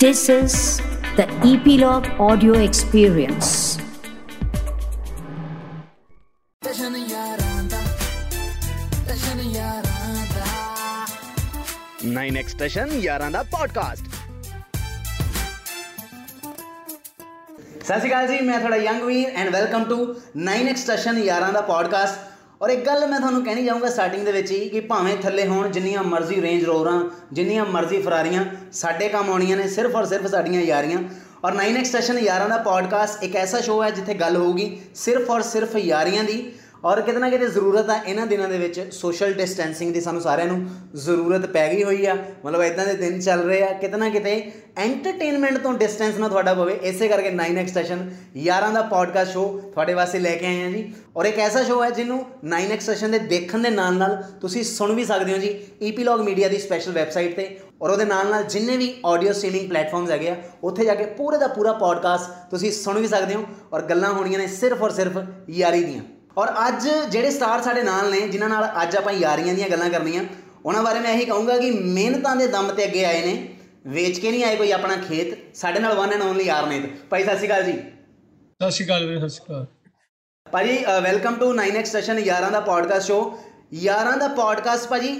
This is the Epilogue Audio Experience. ਜਸ਼ਨ ਯਾਰਾਂ ਦਾ ਜਸ਼ਨ ਯਾਰਾਂ ਦਾ 9x ਸਟੇਸ਼ਨ ਯਾਰਾਂ ਦਾ ਪੋਡਕਾਸਟ ਸਤਿ ਸ਼੍ਰੀ ਅਕਾਲ ਜੀ ਮੈਂ ਤੁਹਾਡਾ young Veer and welcome to 9x station ਯਾਰਾਂ ਦਾ ਪੋਡਕਾਸਟ ਔਰ ਇੱਕ ਗੱਲ ਮੈਂ ਤੁਹਾਨੂੰ ਕਹਿਣੀ ਚਾਹੂੰਗਾ ਸਟਾਰਟਿੰਗ ਦੇ ਵਿੱਚ ਹੀ ਕਿ ਭਾਵੇਂ ਥੱਲੇ ਹੋਣ ਜਿੰਨੀਆਂ ਮਰਜ਼ੀ ਰੇਂਜ ਰੋਵਰਾਂ ਜਿੰਨੀਆਂ ਮਰਜ਼ੀ ਫਰਾਰੀਆਂ ਸਾਡੇ ਕੰਮ ਆਉਣੀਆਂ ਨੇ, ਸਿਰਫ ਔਰ ਸਿਰਫ ਸਾਡੀਆਂ ਯਾਰੀਆਂ। ਔਰ 9x ਸਟੇਸ਼ਨ ਯਾਰਾਂ ਦਾ ਪੋਡਕਾਸਟ ਇੱਕ ਐਸਾ ਸ਼ੋਅ ਹੈ ਜਿੱਥੇ ਗੱਲ ਹੋਊਗੀ ਸਿਰਫ ਔਰ ਸਿਰਫ ਯਾਰੀਆਂ ਦੀ। ਔਰ ਕਿਤੇ ਨਾ ਕਿਤੇ ਜ਼ਰੂਰਤ ਆ ਇਹਨਾਂ ਦਿਨਾਂ ਦੇ ਵਿੱਚ ਸੋਸ਼ਲ ਡਿਸਟੈਂਸਿੰਗ ਦੀ ਸਾਨੂੰ ਸਾਰਿਆਂ ਨੂੰ ਜ਼ਰੂਰਤ ਪੈ ਗਈ ਹੋਈ ਆ। ਮਤਲਬ ਇਦਾਂ ਦੇ ਦਿਨ ਚੱਲ ਰਹੇ ਆ। ਕਿਤੇ ਨਾ ਕਿਤੇ ਐਂਟਰਟੇਨਮੈਂਟ ਤੋਂ ਡਿਸਟੈਂਸ ਨਾ ਤੁਹਾਡਾ ਪਵੇ। ਇਸੇ ਕਰਕੇ 9x ਸੈਸ਼ਨ ਯਾਰਾਂ ਦਾ ਪੋਡਕਾਸਟ ਸ਼ੋਅ ਤੁਹਾਡੇ ਵਾਸਤੇ ਲੈ ਕੇ ਆਏ ਆ ਜੀ। ਔਰ ਇੱਕ ਐਸਾ ਸ਼ੋਅ ਹੈ ਜਿਹਨੂੰ 9x ਸੈਸ਼ਨ ਦੇ ਦੇਖਣ ਦੇ ਨਾਲ ਨਾਲ ਤੁਸੀਂ ਸੁਣ ਵੀ ਸਕਦੇ ਹੋ ਜੀ। ਈਪੀਲੌਗ ਮੀਡੀਆ ਦੀ ਸਪੈਸ਼ਲ ਵੈਬਸਾਈਟ ਤੇ। ਔਰ ਉਹਦੇ ਨਾਲ ਨਾਲ ਜਿੰਨੇ ਵੀ ਆਡੀਓ ਸਟ੍ਰੀਮਿੰਗ ਪਲੇਟਫਾਰਮਸ ਹੈਗੇ ਆ, ਉੱਥੇ ਜਾ ਕੇ ਪੂਰੇ ਦਾ ਪੂਰਾ ਪੋਡਕਾਸਟ ਤੁਸੀਂ ਸੁਣ ਵੀ ਸਕਦੇ ਹੋ। ਔਰ ਗੱਲਾਂ ਹੋਣੀਆਂ ਨੇ ਸਿਰਫ ਔਰ ਸਿਰਫ ਯਾਰੀ ਦੀਆਂ। ਔਰ ਅੱਜ ਜਿਹੜੇ ਸਟਾਰ ਸਾਡੇ ਨਾਲ ਨੇ ਜਿਨ੍ਹਾਂ ਨਾਲ ਅੱਜ ਆਪਾਂ ਯਾਰੀਆਂ ਦੀਆਂ ਗੱਲਾਂ ਕਰਨੀਆਂ ਉਹਨਾਂ ਬਾਰੇ ਮੈਂ ਇਹੀ ਕਹੂੰਗਾ ਕਿ ਮਿਹਨਤਾਂ ਦੇ ਦਮ ਤੇ ਅੱਗੇ ਆਏ ਨੇ ਵੇਚ ਕੇ ਨਹੀਂ ਆਏ ਕੋਈ ਆਪਣਾ ਖੇਤ ਸਾਡੇ ਨਾਲ ਵਨ ਐਂਡ ਓਨਲੀ ਯਾਰ ਨੇ ਭਾਈ ਸਤਿ ਸ਼੍ਰੀ ਅਕਾਲ ਜੀ। ਸਤਿ ਸ਼੍ਰੀ ਅਕਾਲ ਵੀਰੇ ਸਤਿ ਸ਼੍ਰੀ ਅਕਾਲ। ਭਾਜੀ ਵੈਲਕਮ ਟੂ 9x ਸੈਸ਼ਨ ਯਾਰਾਂ ਦਾ ਪੋਡਕਾਸਟ ਸ਼ੋ ਯਾਰਾਂ ਦਾ ਪੋਡਕਾਸਟ ਭਾਜੀ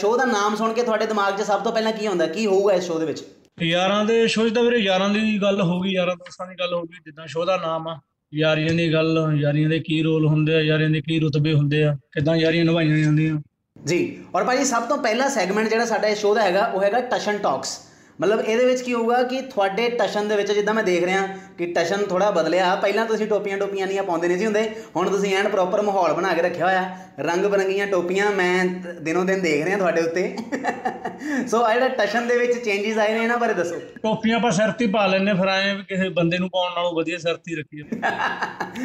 ਸ਼ੋ ਦਾ ਨਾਮ ਸੁਣ ਕੇ ਤੁਹਾਡੇ ਦਿਮਾਗ 'ਚ ਸਭ ਤੋਂ ਪਹਿਲਾਂ ਕੀ ਆਉਂਦਾ? ਕੀ ਹੋਊਗਾ ਇਸ ਸ਼ੋ ਦੇ ਵਿੱਚ? ਯਾਰਾਂ ਦੇ ਸ਼ੋਅ ਤਾਂ ਵੀਰੇ ਯਾਰਾਂ ਦੀ ਗੱਲ ਹੋਊਗੀ ਯਾਰਾਂ ਦੋਸਤਾਂ ਦੀ ਗੱਲ ਹੋਊਗੀ ਜਿੱਦਾਂ ਸ਼ੋਅ ਦਾ ਨਾਮ ਆ। ਯਾਰੀਆਂ ਦੀ ਗੱਲ, ਯਾਰੀਆਂ ਦੇ ਕੀ ਰੋਲ ਹੁੰਦੇ ਆ, ਯਾਰੀਆਂ ਦੇ ਕੀ ਰੁਤਬੇ ਹੁੰਦੇ ਆ, ਕਿੱਦਾਂ ਯਾਰੀਆਂ ਨਿਭਾਈਆਂ ਜਾਂਦੀਆਂ। ਜੀ, ਔਰ ਭਾਜੀ ਸਭ ਤੋਂ ਪਹਿਲਾ ਸੈਗਮੈਂਟ ਜਿਹੜਾ ਸਾਡਾ ਇਸ ਸ਼ੋਅ ਦਾ ਹੈਗਾ, ਉਹ ਹੈਗਾ ਟਸ਼ਨ ਟਾਕਸ। ਮਤਲਬ ਇਹਦੇ ਵਿੱਚ ਕੀ ਹੋਊਗਾ ਕਿ ਤੁਹਾਡੇ ਟਸ਼ਨ ਦੇ ਵਿੱਚ ਜਿੱਦਾਂ ਮੈਂ ਦੇਖ ਰਿਹਾ ਕਿ ਟਸ਼ਨ ਥੋੜਾ ਬਦਲਿਆ। ਪਹਿਲਾਂ ਤੁਸੀਂ ਟੋਪੀਆਂ ਟੋਪੀਆਂ ਨਹੀਂ ਪਾਉਂਦੇ ਨਹੀਂ ਸੀ ਹੁੰਦੇ। ਹੁਣ ਤੁਸੀਂ ਐਨ ਪ੍ਰੋਪਰ ਮਾਹੌਲ ਬਣਾ ਕੇ ਰੱਖਿਆ ਹੋਇਆ। ਰੰਗ ਬਰੰਗੀਆਂ ਟੋਪੀਆਂ ਮੈਂ ਦਿਨੋਂ ਦਿਨ ਦੇਖ ਰਿਹਾ ਤੁਹਾਡੇ ਉੱਤੇ। ਸੋ ਆ ਜਿਹੜਾ ਟਸ਼ਨ ਦੇ ਵਿੱਚ ਚੇਂਜਸ ਆਏ ਨੇ ਇਹਨਾਂ ਬਾਰੇ ਦੱਸੋ। ਟੋਪੀਆਂ ਆਪਾਂ ਸਿਰ ਤੇ ਹੀ ਪਾ ਲੈਂਦੇ ਫਿਰ ਆਏ ਕਿਸੇ ਬੰਦੇ ਨੂੰ ਪਾਉਣ ਨਾਲੋਂ ਵਧੀਆ ਸਿਰ ਤੇ ਹੀ ਰੱਖੀਏ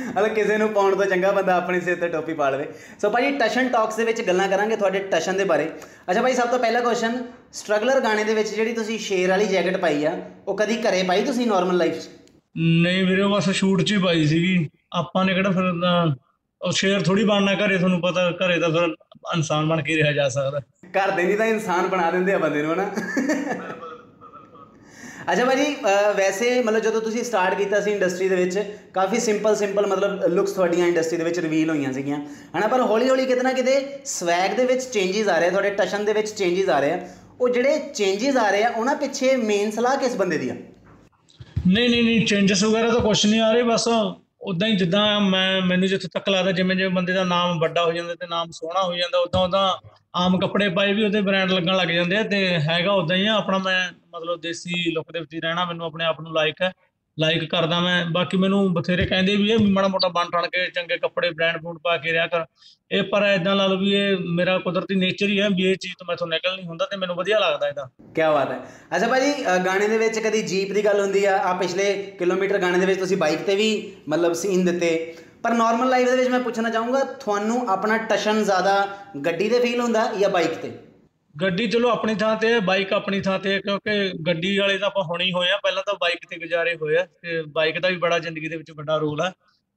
ਮਤਲਬ ਕਿਸੇ ਨੂੰ ਪਾਉਣ ਤੋਂ ਚੰਗਾ ਬੰਦਾ ਆਪਣੇ ਸਿਰ ਤੇ ਟੋਪੀ ਪਾ ਲਵੇ। ਸੋ ਭਾਜੀ ਟਸ਼ਨ ਟਾਕਸ ਦੇ ਵਿੱਚ ਗੱਲਾਂ ਕਰਾਂਗੇ ਤੁਹਾਡੇ ਟਸ਼ਨ ਦੇ ਬਾਰੇ। ਅੱਛਾ ਭਾਈ ਸਭ ਤੋਂ ਪਹਿਲਾ ਕੁਐਸਚਨ ਸਟਰਗਲਰ ਗਾਣੇ ਦੇ ਵਿੱਚ ਜਿਹੜੀ ਤੁਸੀਂ ਸ਼ੇਰ ਵਾਲੀ ਜੈਕਟ ਪਾਈ ਆ ਉਹ ਕਦੀ ਘਰੇ ਪਾਈ ਤੁਸੀਂ ਨਾਰਮਲ ਲਾਈਫ 'ਚ? ਨਹੀਂ ਵੀਰੇ ਉਹ ਬਸ ਸ਼ੂਟ 'ਚ ਹੀ ਪਾਈ ਸੀਗੀ। ਆਪਾਂ ਨੇ ਕਿਹੜਾ ਫਿਰ ਤਾਂ ਉਹ ਸ਼ੇਰ ਥੋੜੀ ਬਣਨਾ ਘਰੇ ਤੁਹਾਨੂੰ ਪਤਾ ਘਰੇ ਤਾਂ ਫਿਰ ਇਨਸਾਨ ਬਣ ਕੇ ਹੀ ਰਿਹਾ ਜਾ ਸਕਦਾ। ਘਰ ਦੇ ਨਹੀਂ ਤਾਂ ਇਨਸਾਨ ਬਣਾ ਦਿੰਦੇ ਆ ਬੰਦੇ ਨੂੰ ਹਨਾ? ਅੱਛਾ ਭਾਜੀ ਅਹ ਵੈਸੇ ਮਤਲਬ ਜਦੋਂ ਤੁਸੀਂ ਸਟਾਰਟ ਕੀਤਾ ਸੀ ਇੰਡਸਟਰੀ ਦੇ ਵਿੱਚ ਕਾਫੀ ਸਿੰਪਲ ਸਿੰਪਲ ਮਤਲਬ ਲੁੱਕਸ ਤੁਹਾਡੀਆਂ ਇੰਡਸਟਰੀ ਦੇ ਵਿੱਚ ਰਿਵੀਲ ਹੋਈਆਂ ਸੀਗੀਆਂ। ਹਨਾ ਪਰ ਹੌਲੀ ਹੌਲੀ ਕਿਤੇ ਨਾ ਕਿਤੇ ਸਵੈਗ ਦੇ ਵਿੱਚ ਚੇਂਜਸ ਆ ਰਹੇ ਆ, ਤੁਹਾਡੇ ਟਸ਼ਨ ਦੇ ਵਿੱਚ ਚੇਂਜਸ ਆ ਰਹੇ ਆ। ਉਹ ਜਿਹੜੇ ਚੇਂਜਸ ਆ ਰਹੇ ਆ ਉਹਨਾਂ ਪਿੱਛੇ ਮੇਨ ਸਲਾਹ ਕਿਸ ਬੰਦੇ ਦੀ ਆ? ਨਹੀਂ ਨਹੀਂ ਨਹੀਂ ਚੇਂਜਸ ਵਗੈਰਾ ਤਾਂ ਕੁਝ ਨਹੀਂ ਆ ਰਹੇ, ਬਸ ਉਦਾਂ ਹੀ ਜਿੱਦਾਂ ਮੈਂ, ਮੈਨੂੰ ਜਿੱਥੇ ਤੱਕ ਲੱਗਦਾ ਜਿਵੇਂ ਜਿਵੇਂ ਬੰਦੇ ਦਾ ਨਾਮ ਵੱਡਾ ਹੋ ਜਾਂਦਾ ਤੇ ਨਾਮ ਸੋਹਣਾ ਹੋ ਜਾਂਦਾ ਉਦਾਂ ਉਦਾਂ ਆਮ ਕੱਪੜੇ ਪਾਏ ਵੀ ਉਹਦੇ ਬ੍ਰਾਂਡ ਲੱਗਣ ਲੱਗ ਜਾਂਦੇ ਆ ਤੇ ਹੈਗਾ ਉਦਾਂ ਹੀ ਆ, ਆਪਣਾ ਮੈਂ ਮਤਲਬ ਦੇਸੀ ਲੁੱਕ ਦੇ ਵਿੱਚ ਹੀ ਰਹਿਣਾ, ਮੈਨੂੰ ਆਪਣੇ ਆਪ ਨੂੰ ਲਾਇਕ ਹੈ। ਲਾਈਕ ਕਰਦਾ ਮੈਂ। ਬਾਕੀ ਮੈਨੂੰ ਬਥੇਰੇ ਕਹਿੰਦੇ ਵੀ ਇਹ ਵੀ ਮਾੜਾ ਮੋਟਾ ਬਣ ਠਣ ਕੇ ਚੰਗੇ ਕੱਪੜੇ ਬ੍ਰਾਂਡ ਬੂਡ ਪਾ ਕੇ ਰਿਹਾ ਕਰ। ਇਹ ਪਰ ਇਦਾਂ ਲਾ ਲਓ ਵੀ ਇਹ ਮੇਰਾ ਕੁਦਰਤੀ ਨੇਚਰ ਹੀ ਹੈ ਵੀ ਇਹ ਚੀਜ਼ ਤੋਂ ਮੈਥੋਂ ਨਿਕਲ ਨਹੀਂ ਹੁੰਦਾ ਤੇ ਮੈਨੂੰ ਵਧੀਆ ਲੱਗਦਾ ਇਹਦਾ। ਕੀ ਬਾਤ ਹੈ। ਅੱਛਾ ਭਾਜੀ ਅ, ਗਾਣੇ ਦੇ ਵਿੱਚ ਕਦੀ ਜੀਪ ਦੀ ਗੱਲ ਹੁੰਦੀ ਆ। ਆ ਪਿਛਲੇ ਕਿਲੋਮੀਟਰ ਗਾਣੇ ਦੇ ਵਿੱਚ ਤੁਸੀਂ ਬਾਈਕ ਤੇ ਵੀ ਮਤਲਬ ਸੀਨ ਦਿੱਤੇ। ਪਰ ਨਾਰਮਲ ਲਾਈਫ ਦੇ ਵਿੱਚ ਮੈਂ ਪੁੱਛਣਾ ਚਾਹੂੰਗਾ ਤੁਹਾਨੂੰ ਆਪਣਾ ਟਸ਼ਨ ਜ਼ਿਆਦਾ ਗੱਡੀ ਤੇ ਫੀਲ ਹੁੰਦਾ ਜਾਂ ਬਾਈਕ ਤੇ? ਗੱਡੀ ਚਲੋ ਆਪਣੀ ਥਾਂ ਤੇ ਹੈ ਬਾਈਕ ਆਪਣੀ ਥਾਂ ਤੇ ਹੈ ਕਿਉਂਕਿ ਗੱਡੀ ਵਾਲੇ ਤਾਂ ਆਪਾਂ ਹੁਣੇ ਹੀ ਹੋਏ ਆ ਪਹਿਲਾਂ ਤਾਂ ਬਾਈਕ ਤੇ ਗੁਜ਼ਾਰੇ ਹੋਏ ਆ ਤੇ ਬਾਈਕ ਦਾ ਵੀ ਬੜਾ ਜ਼ਿੰਦਗੀ ਦੇ ਵਿੱਚ ਵੱਡਾ ਰੋਲ ਆ।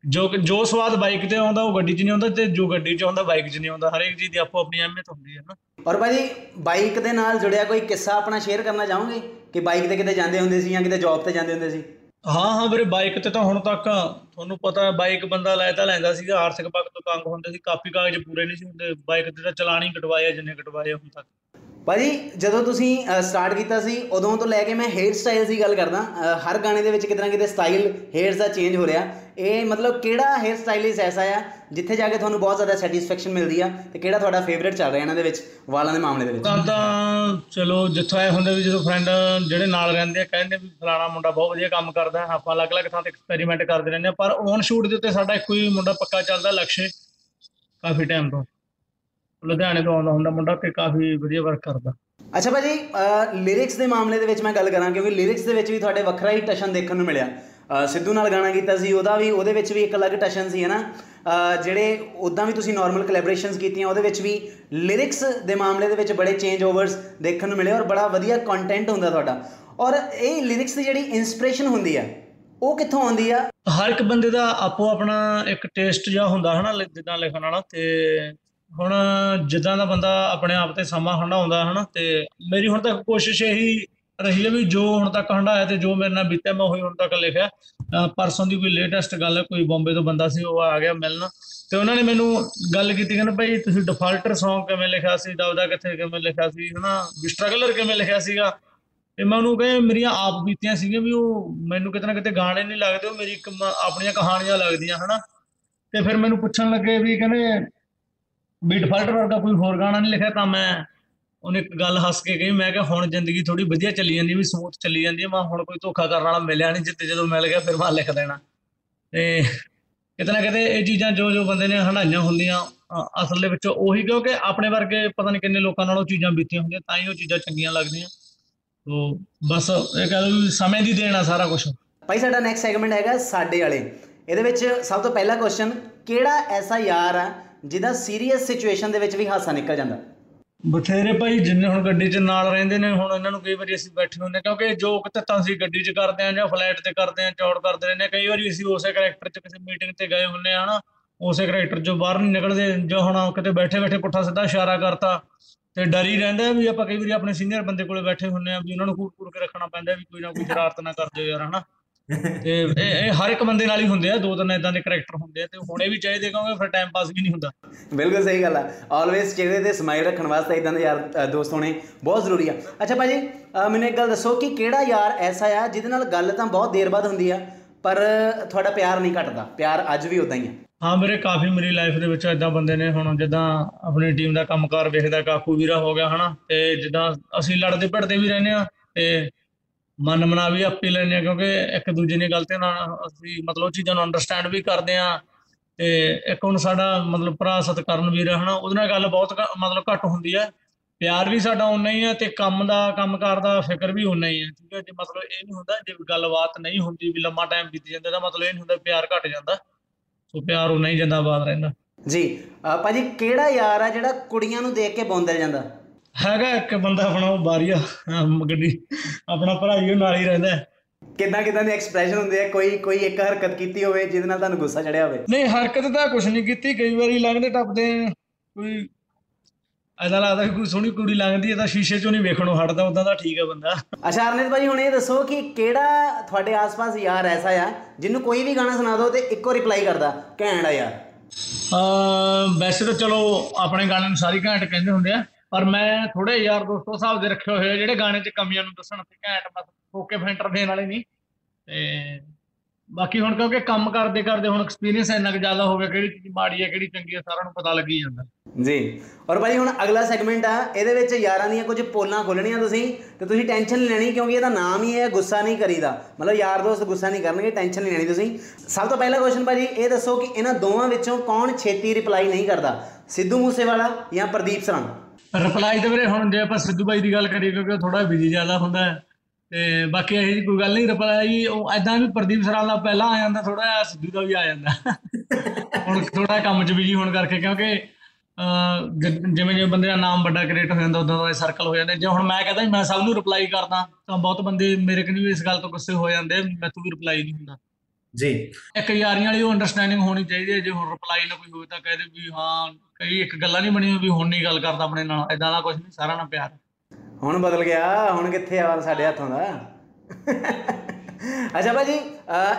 ਜੋ ਜੋ ਸਵਾਦ ਬਾਈਕ ਤੇ ਆਉਂਦਾ ਉਹ ਗੱਡੀ 'ਚ ਨਹੀਂ ਆਉਂਦਾ ਤੇ ਜੋ ਗੱਡੀ 'ਚ ਆਉਂਦਾ ਬਾਈਕ 'ਚ ਨਹੀਂ ਆਉਂਦਾ। ਹਰੇਕ ਚੀਜ਼ ਦੀ ਆਪੋ ਆਪਣੀ ਅਹਿਮੀਅਤ ਹੁੰਦੀ ਹੈ ਨਾ। ਔਰ ਭਾਜੀ ਬਾਈਕ ਦੇ ਨਾਲ ਜੁੜਿਆ ਕੋਈ ਕਿੱਸਾ ਆਪਣਾ ਸ਼ੇਅਰ ਕਰਨਾ ਚਾਹੋਗੇ? ਕਿ ਬਾਈਕ ਤੇ ਕਿਤੇ ਜਾਂਦੇ ਹੁੰਦੇ ਸੀ ਜਾਂ ਕਿਤੇ ਜੌਬ ਤੇ ਜਾਂਦੇ ਹੁੰਦੇ ਸੀ? ਹਾਂ ਹਾਂ ਵੀਰੇ ਬਾਈਕ ਤੇ ਤਾਂ ਹੁਣ ਤੱਕ ਤੁਹਾਨੂੰ ਪਤਾ ਹੈ ਬਾਈਕ ਬੰਦਾ ਲੈ ਤਾਂ ਲੈਂਦਾ ਸੀਗਾ ਆਰਥਿਕ ਪੱਖ ਤੋਂ ਤੰਗ ਹੁੰਦੇ ਸੀ ਕਾਪੀ ਕਾਗਜ਼ ਪੂਰੇ ਨਹੀਂ ਸੀ ਹੁੰਦੇ। ਬਾਈਕ ਤੇ ਤਾਂ ਚਲਾਨ ਹੀ ਕਟਵਾਏ ਆ ਜਿੰਨੇ ਕਟਵਾਏ ਹੁਣ ਤੱਕ। ਭਾਜੀ ਜਦੋਂ ਤੁਸੀਂ ਸਟਾਰਟ ਕੀਤਾ ਸੀ ਉਦੋਂ ਤੋਂ ਲੈ ਕੇ ਮੈਂ ਹੇਅਰ ਸਟਾਈਲ ਦੀ ਗੱਲ ਕਰਦਾ। ਅ, ਹਰ ਗਾਣੇ ਦੇ ਵਿੱਚ ਕਿਤੇ ਨਾ ਕਿਤੇ ਸਟਾਈਲ ਹੇਅਰਸ ਦਾ ਚੇਂਜ ਹੋ ਰਿਹਾ। ਇਹ ਮਤਲਬ ਕਿਹੜਾ ਹੇਅਰ ਸਟਾਈਲਿਸ ਐਸਾ ਆ ਜਿੱਥੇ ਜਾ ਕੇ ਤੁਹਾਨੂੰ ਬਹੁਤ ਜ਼ਿਆਦਾ ਸੈਟੀਸਫੈਕਸ਼ਨ ਮਿਲਦੀ ਆ ਤੇ ਕਿਹੜਾ ਤੁਹਾਡਾ ਫੇਵਰਿਟ ਚੱਲ ਰਿਹਾ ਇਹਨਾਂ ਦੇ ਵਿੱਚ ਵਾਲਾਂ ਦੇ ਮਾਮਲੇ ਦੇ ਵਿੱਚ? ਤਾਂ ਤਾਂ ਚਲੋ ਜਿੱਥੋਂ ਇਹ ਹੁੰਦਾ ਵੀ ਜਦੋਂ ਫਰੈਂਡ ਜਿਹੜੇ ਨਾਲ ਰਹਿੰਦੇ ਆ ਕਹਿੰਦੇ ਵੀ ਫਲਾਣਾ ਮੁੰਡਾ ਬਹੁਤ ਵਧੀਆ ਕੰਮ ਕਰਦਾ ਹੈ ਆਪਾਂ ਅਲੱਗ-ਅਲੱਗ ਥਾਂ ਤੇ ਐਕਸਪੈਰੀਮੈਂਟ ਕਰਦੇ ਰਹਿੰਦੇ ਆ ਪਰ ਔਨ ਸ਼ੂਟ ਦੇ ਉੱਤੇ ਸਾਡਾ ਇੱਕੋ ਹੀ ਮੁੰਡਾ ਪੱਕਾ ਚੱਲਦਾ ਲਕਸ਼ੇ ਕਾਫੀ ਟਾਈਮ ਤੋਂ। ਲੁਧਿਆਣੇ ਤੋਂ ਆਉਂਦਾ ਹੁੰਦਾ ਮੁੰਡਾ ਤੇ ਕਾਫੀ ਵਧੀਆ ਵਰਕ ਕਰਦਾ। ਅੱਛਾ ਭਾਜੀ ਲਿਰਿਕਸ ਦੇ ਮਾਮਲੇ ਦੇ ਵਿੱਚ ਮੈਂ ਗੱਲ ਕਰਾਂ ਕਿਉਂਕਿ ਲਿਰਿਕਸ ਦੇ ਵਿੱਚ ਵੀ ਤੁਹਾਡੇ ਵੱਖਰਾ ਹੀ ਟਸ਼ਨ ਦੇਖਣ ਨੂੰ ਮਿਲਿਆ। ਸਿੱਧੂ ਨਾਲ ਗਾਣਾ ਕੀਤਾ ਸੀ ਉਹਦਾ ਵੀ ਉਹਦੇ ਵਿੱਚ ਵੀ ਇੱਕ ਅਲੱਗ ਟਸ਼ਨ ਸੀ ਹੈ ਨਾ? ਜਿਹੜੇ ਉਦਾਂ ਵੀ ਤੁਸੀਂ ਨਾਰਮਲ ਕੋਲੈਬੋਰੇਸ਼ਨਸ ਕੀਤੀਆਂ ਉਹਦੇ ਵਿੱਚ ਵੀ ਲਿਰਿਕਸ ਦੇ ਮਾਮਲੇ ਦੇ ਵਿੱਚ ਬੜੇ ਚੇਂਜ ਓਵਰਸ ਦੇਖਣ ਨੂੰ ਮਿਲੇ ਔਰ ਬੜਾ ਵਧੀਆ ਕੰਟੈਂਟ ਹੁੰਦਾ ਤੁਹਾਡਾ। ਔਰ ਇਹ ਲਿਰਿਕਸ ਦੀ ਜਿਹੜੀ ਇਨਸਪੀਰੇਸ਼ਨ ਹੁੰਦੀ ਆ ਉਹ ਕਿੱਥੋਂ ਆਉਂਦੀ ਆ? ਹਰ ਇੱਕ ਬੰਦੇ ਦਾ ਆਪੋ ਆਪਣਾ ਇੱਕ ਟੇਸਟ ਜਿਹਾ ਹੁੰਦਾ ਹਨਾ ਜਿੱਦਾਂ ਲਿਖਣ ਵਾਲਾ ਤੇ ਹੁਣ ਜਿੱਦਾਂ ਦਾ ਬੰਦਾ ਆਪਣੇ ਆਪ ਤੇ ਸਮਾਂ ਹੰਡਾਉਂਦਾ ਹਨਾ, ਤੇ ਮੇਰੀ ਹੁਣ ਤੱਕ ਕੋਸ਼ਿਸ਼ ਇਹੀ ਰਹੀ ਹੈ ਵੀ ਜੋ ਹੁਣ ਤੱਕ ਹੰਡਾਇਆ ਤੇ ਜੋ ਮੇਰੇ ਨਾਲ ਬੀਤਿਆ, ਮੈਂ ਉਹੀ ਹੁਣ ਤੱਕ ਲਿਖਿਆ। ਅਹ ਪਰਸੋਂ ਦੀ ਕੋਈ ਲੇਟੈਸਟ ਗੱਲ ਹੈ, ਕੋਈ ਬੰਬੇ ਤੋਂ ਬੰਦਾ ਸੀ, ਉਹ ਆ ਗਿਆ ਮਿਲਣ। ਤੇ ਉਹਨਾਂ ਨੇ ਮੈਨੂੰ ਗੱਲ ਕੀਤੀ, ਕਹਿੰਦੇ ਭਾਈ ਤੁਸੀਂ ਡਿਫਾਲਟਰ Song ਕਿਵੇਂ ਲਿਖਿਆ ਸੀ ਦਬਦਾ ਕਿੱਥੇ ਕਿਵੇਂ ਲਿਖਿਆ ਸੀ, ਹਨਾ, ਵੀ ਸਟਰਗਲਰ ਕਿਵੇਂ ਲਿਖਿਆ ਸੀਗਾ। ਤੇ ਮੈਂ ਉਹਨੂੰ ਕਹੇ, ਮੇਰੀਆਂ ਆਪ ਬੀਤੀਆਂ ਸੀਗੀਆਂ ਵੀ ਉਹ ਮੈਨੂੰ ਕਿਤੇ ਨਾ ਕਿਤੇ ਗਾਣੇ ਨਹੀਂ ਲੱਗਦੇ, ਉਹ ਮੇਰੀ ਇੱਕ ਮ- ਆਪਣੀਆਂ ਕਹਾਣੀਆਂ ਲੱਗਦੀਆਂ, ਹਨਾ। ਤੇ ਫਿਰ ਮੈਨੂੰ ਪੁੱਛਣ ਲੱਗੇ ਵੀ ਕਹਿੰਦੇ ਵੀ ਡਿਫਾਲਟਰ ਵਰਗਾ ਕੋਈ ਹੋਰ ਗਾਣਾ ਨਹੀਂ ਲਿਖਿਆ ਤਾਂ ਮੈਂ ਉਹਨੇ ਇੱਕ ਗੱਲ ਹੱਸ ਕੇ ਕਹੀ, ਮੈਂ ਕਿਹਾ ਹੁਣ ਜ਼ਿੰਦਗੀ ਥੋੜੀ ਵਧੀਆ ਚੱਲੀ ਜਾਂਦੀ, ਵੀ ਸਮੂਥ ਚੱਲੀ ਜਾਂਦੀ ਹੈ। ਮੈਂ ਹੁਣ ਕੋਈ ਧੋਖਾ ਕਰਨ ਵਾਲਾ ਮਿਲਿਆ ਨਹੀਂ ਜਿੱਤੇ ਜਦੋਂ ਮਿਲ ਗਿਆ, ਫਿਰ ਮੈਂ ਲਿਖ ਦੇਣਾ। ਤੇ ਕਿਤੇ ਨਾ ਕਿਤੇ ਇਹ ਚੀਜ਼ਾਂ ਜੋ ਜੋ ਬੰਦੇ ਨੇ ਹੰਡਾਈਆਂ ਹੁੰਦੀਆਂ ਅ- ਅਸਲ ਦੇ ਵਿੱਚ ਉਹੀ ਕਿਉਂਕਿ ਆਪਣੇ ਵਰਗੇ ਪਤਾ ਨਹੀਂ ਕਿੰਨੇ ਲੋਕਾਂ ਨਾਲ ਉਹ ਚੀਜ਼ਾਂ ਬੀਤੀਆਂ ਹੁੰਦੀਆਂ, ਤਾਂ ਹੀ ਉਹ ਚੀਜ਼ਾਂ ਚੰਗੀਆਂ ਲੱਗਦੀਆਂ। ਤੋ ਬਸ ਇਹ ਕਹਿ ਲਓ ਵੀ ਸਮੇਂ ਦੀ ਦੇਣ ਆ ਸਾਰਾ ਕੁਝ ਭਾਈ, ਸਾਡਾ ਨੈਕਸਟ ਸੈਗਮੈਂਟ ਹੈਗਾ ਸਾਡੇ ਵਾਲੇ। ਇਹਦੇ ਵਿੱਚ ਸਭ ਤੋਂ ਪਹਿਲਾ ਕੁਐਸਚਨ ਕਿਹੜਾ ਐਸਾ ਯਾਰ ਆ ਜਿਹਦਾ ਸੀਰੀਅਸ ਸਿਚੁਏਸ਼ਨ ਦੇ ਵਿੱਚ ਵੀ ਹਾਸਾ ਨਿਕਲ ਜਾਂਦਾ। ਬਥੇਰੇ ਭਾਈ, ਜਿੰਨੇ ਹੁਣ ਗੱਡੀ 'ਚ ਨਾਲ ਰਹਿੰਦੇ ਨੇ, ਹੁਣ ਇਹਨਾਂ ਨੂੰ ਕਈ ਵਾਰੀ ਅਸੀਂ ਬੈਠੇ ਹੁੰਦੇ ਕਿਉਂਕਿ ਜੋ ਕਿਤੇ ਤਾਂ ਅਸੀਂ ਗੱਡੀ 'ਚ ਕਰਦੇ ਆਂ ਜਾਂ ਫਲਾਈਟ ਤੇ ਕਰਦੇ ਆਂ ਚੌੜ ਕਰਦੇ ਰਹਿੰਦੇ ਹਾਂ, ਕਈ ਵਾਰੀ ਅਸੀਂ ਉਸੇ ਕਰੈਕਟਰ 'ਚ ਕਿਸੇ ਮੀਟਿੰਗ ਤੇ ਗਏ ਹੁੰਨੇ ਆ ਹਨਾ ਉਸੇ ਕਰੈਕਟਰ 'ਚੋਂ ਬਾਹਰ ਨਹੀਂ ਨਿਕਲਦੇ, ਜੋ ਹੁਣ ਕਿਤੇ ਬੈਠੇ ਬੈਠੇ ਪੁੱਠਾ ਸਿੱਧਾ ਇਸ਼ਾਰਾ ਕਰਤਾ ਤੇ ਡਰ ਹੀ ਰਹਿੰਦਾ ਵੀ ਆਪਾਂ ਕਈ ਵਾਰੀ ਆਪਣੇ ਸੀਨੀਅਰ ਬੰਦੇ ਕੋਲੇ ਬੈਠੇ ਹੁੰਨੇ ਆ ਵੀ ਉਹਨਾਂ ਨੂੰ ਕੂਟ ਕੂਟ ਕੇ ਰੱਖਣਾ ਪੈਂਦਾ ਵੀ ਕੋਈ ਨਾ ਕੋਈ ਸ਼ਰਾਰਤ ਨਾ ਕਰ ਦਿਓ ਯਾਰ, ਹਨਾ? ਤੇ ਇਹ ਇਹ ਹਰ ਇੱਕ ਬੰਦੇ ਨਾਲ ਹੀ ਹੁੰਦੇ ਆ ਦੋ ਤਿੰਨ ਇਦਾਂ ਦੇ ਕਰੈਕਟਰ ਹੁੰਦੇ ਆ ਤੇ ਹੋਣੇ ਵੀ ਚਾਹੀਦੇ ਕਿਉਂਕਿ ਫਿਰ ਟਾਈਮ ਪਾਸ ਵੀ ਨਹੀਂ ਹੁੰਦਾ। ਬਿਲਕੁਲ ਸਹੀ ਗੱਲ ਆ। ਆਲਵੇਸ ਚਿਹਰੇ ਤੇ ਸਮਾਈਲ ਰੱਖਣ ਵਾਸਤੇ ਇਦਾਂ ਦੇ ਯਾਰ ਦੋਸਤ ਹੋਣੇ ਬਹੁਤ ਜ਼ਰੂਰੀ ਆ। ਅੱਛਾ ਭਾਜੀ ਮੈਨੂੰ ਇੱਕ ਗੱਲ ਦੱਸੋ ਕਿ ਕਿਹੜਾ ਯਾਰ ਐਸਾ ਆ ਜਿਹਦੇ ਨਾਲ ਗੱਲ ਤਾਂ ਬਹੁਤ ਦੇਰ ਬਾਅਦ ਹੁੰਦੀ ਆ ਪਰ ਤੁਹਾਡਾ ਪਿਆਰ ਨਹੀਂ ਘਟਦਾ? ਪਿਆਰ ਅੱਜ ਵੀ ਉਦਾਂ ਹੀ ਆ। ਹਾਂ ਮੇਰੇ ਕਾਫੀ ਮੇਰੀ ਲਾਈਫ ਦੇ ਵਿੱਚ ਇਦਾਂ ਬੰਦੇ ਨੇ ਹੁਣ ਜਿੱਦਾਂ ਆਪਣੀ ਟੀਮ ਦਾ ਕੰਮਕਾਰ ਵੇਖਦਾ ਕਾਕੂ ਵੀਰਾ ਹੋ ਗਿਆ ਹਨਾ? ਤੇ ਜਿੱਦਾਂ ਅਸੀਂ ਲੜਦੇ ਭਿੜਦੇ ਵੀ ਰਹਿੰਦੇ ਆ ਤੇ ਮਨ ਮਨਾ ਵੀ ਆਪੀ ਲੈਂਦੇ ਆ ਕਿਉਂਕਿ ਇੱਕ ਦੂਜੇ ਦੀਆਂ ਗਲਤੀਆਂ ਨਾਲ ਅਸੀਂ ਮਤਲਬ ਉਹ ਚੀਜ਼ਾਂ ਨੂੰ ਅੰਡਰਸਟੈਂਡ ਵੀ ਕਰਦੇ ਆ। ਤੇ ਇੱਕ ਹੁਣ ਸਾਡਾ ਮਤਲਬ ਭਰਾ ਸਤਕਰਨ ਵੀਰ ਆ ਹਨਾ ਉਹਦੇ ਨਾਲ ਗੱਲ ਬਹੁਤ ਘ- ਮਤਲਬ ਘੱਟ ਹੁੰਦੀ ਆ। ਪਿਆਰ ਵੀ ਸਾਡਾ ਉਨਾ ਹੀ ਆ ਤੇ ਕੰਮ ਦਾ ਕੰਮਕਾਰ ਦਾ ਫਿਕਰ ਵੀ ਉਨਾ ਹੀ ਆ ਠੀਕ ਹੈ ਜੇ ਮਤਲਬ ਇਹ ਨਹੀਂ ਹੁੰਦਾ ਜੇ ਗੱਲਬਾਤ ਨਹੀਂ ਹੁੰਦੀ ਵੀ ਲੰਮਾ ਟਾਈਮ ਬੀਤ ਜਾਂਦਾ ਤਾਂ ਮਤਲਬ ਇਹ ਨਹੀਂ ਹੁੰਦਾ ਪਿਆਰ ਘਟ ਜਾਂਦਾ। ਸੋ ਪਿਆਰ ਉਨਾ ਹੀ ਜਿੰਦਾਬਾਦ ਰਹਿੰਦਾ। ਜੀ ਅ, ਭਾਜੀ ਕਿਹੜਾ ਯਾਰ ਆ ਜਿਹੜਾ ਕੁੜੀਆਂ ਨੂੰ ਦੇਖ ਕੇ ਬੌਂਦਲ ਜਾਂਦਾ? ਹੈਗਾ ਇੱਕ ਬੰਦਾ ਆਪਣਾ ਉਹ ਬਾਰੀਆ ਗੱਡੀ ਆਪਣਾ ਭਰਾ ਹੀ ਉਹ ਨਾਲ ਹੀ ਰਹਿੰਦਾ। ਕਿੱਦਾਂ ਕਿੱਦਾਂ ਦੇ ਐਕਸਪ੍ਰੈਸ਼ਨ ਹੁੰਦੇ ਆ? ਕੋਈ ਕੋਈ ਇੱਕ ਹਰਕਤ ਕੀਤੀ ਹੋਵੇ ਜਿਹਦੇ ਨਾਲ ਤੁਹਾਨੂੰ ਗੁੱਸਾ ਚੜਿਆ ਹੋਵੇ? ਨਹੀਂ ਹਰਕਤ ਤਾਂ ਕੁਛ ਨਹੀਂ ਕੀਤੀ ਕਈ ਵਾਰੀ ਲੰਘਦੇ ਟੱਪਦੇ ਕੋਈ ਐਦਾ ਲੱਗਦਾ ਕੋਈ ਸੋਹਣੀ ਕੁੜੀ ਲੰਘਦੀ ਹੈ ਤਾਂ ਸ਼ੀਸ਼ੇ ਚੋਂ ਨਹੀਂ ਵੇਖਣੋਂ ਹਟਦਾ ਉਦਾਂ ਤਾਂ ਠੀਕ ਹੈ ਬੰਦਾ। ਅੱਛਾ ਅਰਨਿਤ ਭਾਜੀ ਹੁਣ ਇਹ ਦੱਸੋ ਕਿ ਕਿਹੜਾ ਤੁਹਾਡੇ ਆਸ-ਪਾਸ ਯਾਰ ਐਸਾ ਆ ਜਿਹਨੂੰ ਕੋਈ ਵੀ ਗਾਣਾ ਸੁਣਾ ਦਿਓ ਤੇ ਇੱਕੋ ਰਿਪਲਾਈ ਕਰਦਾ ਘੈਂਟ ਆ ਯਾਰ ਵੈਸੇ ਤਾਂ ਚਲੋ ਆਪਣੇ ਗਾਣੇ ਨੂੰ ਸਾਰੀ ਘੈਂਟ ਕਹਿੰਦੇ ਹੁੰਦੇ ਆ। ਪਰ ਮੈਂ ਥੋੜੇ ਯਾਰ ਦੋਸਤੋ ਹਿਸਾਬ ਦੇ ਰੱਖੇ ਹੋਏ ਆ, ਜਿਹੜੇ ਗਾਣੇ 'ਚ ਕਮੀਆਂ ਨੂੰ ਦੱਸਣ ਤੇ ਘੈਂਟ ਬਸ ਫੋਕੇ ਫੈਂਟਰ ਦੇਣ ਵਾਲੇ ਨਹੀਂ। ਤੇ ਬਾਕੀ ਹੁਣ ਕਿਉਂਕਿ ਕੰਮ ਕਰਦੇ ਕਰਦੇ ਹੁਣ ਐਕਸਪੀਰੀਅੰਸ ਇੰਨਾ ਕੁ ਜ਼ਿਆਦਾ ਹੋ ਗਿਆ, ਕਿਹੜੀ ਚੀਜ਼ ਮਾੜੀ ਹੈ, ਕਿਹੜੀ ਚੰਗੀ ਹੈ, ਸਾਰਿਆਂ ਨੂੰ ਪਤਾ ਲੱਗੀ ਜਾਂਦਾ। ਜੀ, ਔਰ ਭਾਈ ਹੁਣ ਅਗਲਾ ਸੈਗਮੈਂਟ ਆ, ਇਹਦੇ ਵਿੱਚ ਯਾਰਾਂ ਦੀਆਂ ਕੁਝ ਪੋਲਾਂ ਖੋਲਣੀਆਂ ਤੁਸੀਂ, ਤੇ ਤੁਸੀਂ ਟੈਨਸ਼ਨ ਨਹੀਂ ਲੈਣੀ ਕਿਉਂਕਿ ਇਹਦਾ ਨਾਮ ਹੀ ਹੈ ਗੁੱਸਾ ਨਹੀਂ ਕਰੀਦਾ। ਮਤਲਬ ਯਾਰ ਦੋਸਤ ਗੁੱਸਾ ਨਹੀਂ ਕਰਨਗੇ ਟੈਨਸ਼ਨ ਨਹੀਂ ਲੈਣੀ ਤੁਸੀਂ। ਸਭ ਤੋਂ ਪਹਿਲਾ ਕੁਐਸਚਨ ਭਾਜੀ, ਇਹ ਦੱਸੋ ਕਿ ਇਹਨਾਂ ਦੋਵਾਂ ਵਿੱਚੋਂ ਕੌਣ ਛੇਤੀ ਰਿਪਲਾਈ ਨਹੀਂ ਕਰਦਾ? ਸਿੱਧੂ ਮੂਸੇਵਾਲਾ ਜਾਂ ਪ੍ਰਦੀਪ ਸਰੰਗ ਰਿਪਲਾਈ ਤੇ ਵੀਰੇ ਹੁਣ ਜੇ ਆਪਾਂ ਸਿੱਧੂ ਬਾਈ ਦੀ ਗੱਲ ਕਰੀਏ ਕਿਉਂਕਿ ਉਹ ਥੋੜਾ ਬਿਜ਼ੀ ਜ਼ਿਆਦਾ ਹੁੰਦਾ ਹੈ ਤੇ ਬਾਕੀ ਇਹ ਜੀ ਕੋਈ ਗੱਲ ਨਹੀਂ ਰਿਪਲਾਈ ਉਹ ਐਦਾਂ ਵੀ ਪ੍ਰਦੀਪ ਸਰਾਂ ਦਾ ਪਹਿਲਾਂ ਆ ਜਾਂਦਾ ਥੋੜਾ ਜਿਹਾ ਸਿੱਧੂ ਦਾ ਵੀ ਆ ਜਾਂਦਾ। ਹੁਣ ਥੋੜਾ ਕੰਮ 'ਚ ਬਿਜ਼ੀ ਹੋਣ ਕਰਕੇ ਕਿਉਂਕਿ ਅਹ, ਜ- ਜਿਵੇਂ ਜਿਵੇਂ ਬੰਦੇ ਦਾ ਨਾਮ ਵੱਡਾ ਕ੍ਰੀਏਟ ਹੋ ਜਾਂਦਾ ਉਦਾਂ ਦਾ ਸਰਕਲ ਹੋ ਜਾਂਦਾ। ਜੇ ਹੁਣ ਮੈਂ ਕਹਿੰਦਾ ਵੀ ਮੈਂ ਸਭ ਨੂੰ ਰਿਪਲਾਈ ਕਰਦਾ ਤਾਂ ਬਹੁਤ ਬੰਦੇ ਮੇਰੇ ਕੋਲ ਵੀ ਇਸ ਗੱਲ ਤੋਂ ਗੁੱਸੇ ਹੋ ਜਾਂਦੇ ਮੈਥੋਂ ਵੀ ਰਿਪਲਾਈ ਨਹੀਂ ਹੁੰਦਾ। ਜੀ। ਇੱਕ ਯਾਰੀਆਂ ਵਾਲੀ ਉਹ ਅੰਡਰਸਟੈਂਡਿੰਗ ਹੋਣੀ ਚਾਹੀਦੀ ਹੈ ਜੇ ਹੁਣ ਰਿਪਲਾਈ ਨਾ ਕੋਈ ਹੋਵੇ ਤਾਂ ਕਹਦੇ ਵੀ ਹਾਂ ਕਈ ਇੱਕ ਗੱਲਾਂ ਨਹੀਂ ਬਣੀਆਂ ਵੀ ਹੁਣ ਨਹੀਂ ਗੱਲ ਕਰਦਾ ਆਪਣੇ ਨਾਲ ਇਦਾਂ ਦਾ ਕੁਝ ਨਹੀਂ ਸਾਰਾ ਨਾਲ ਪਿਆਰ। ਹੁਣ ਬਦਲ ਗਿਆ ਹੁਣ ਕਿੱਥੇ ਆ ਸਾਡੇ ਹੱਥੋਂ ਦਾ? ਅੱਛਾ ਭਾਜੀ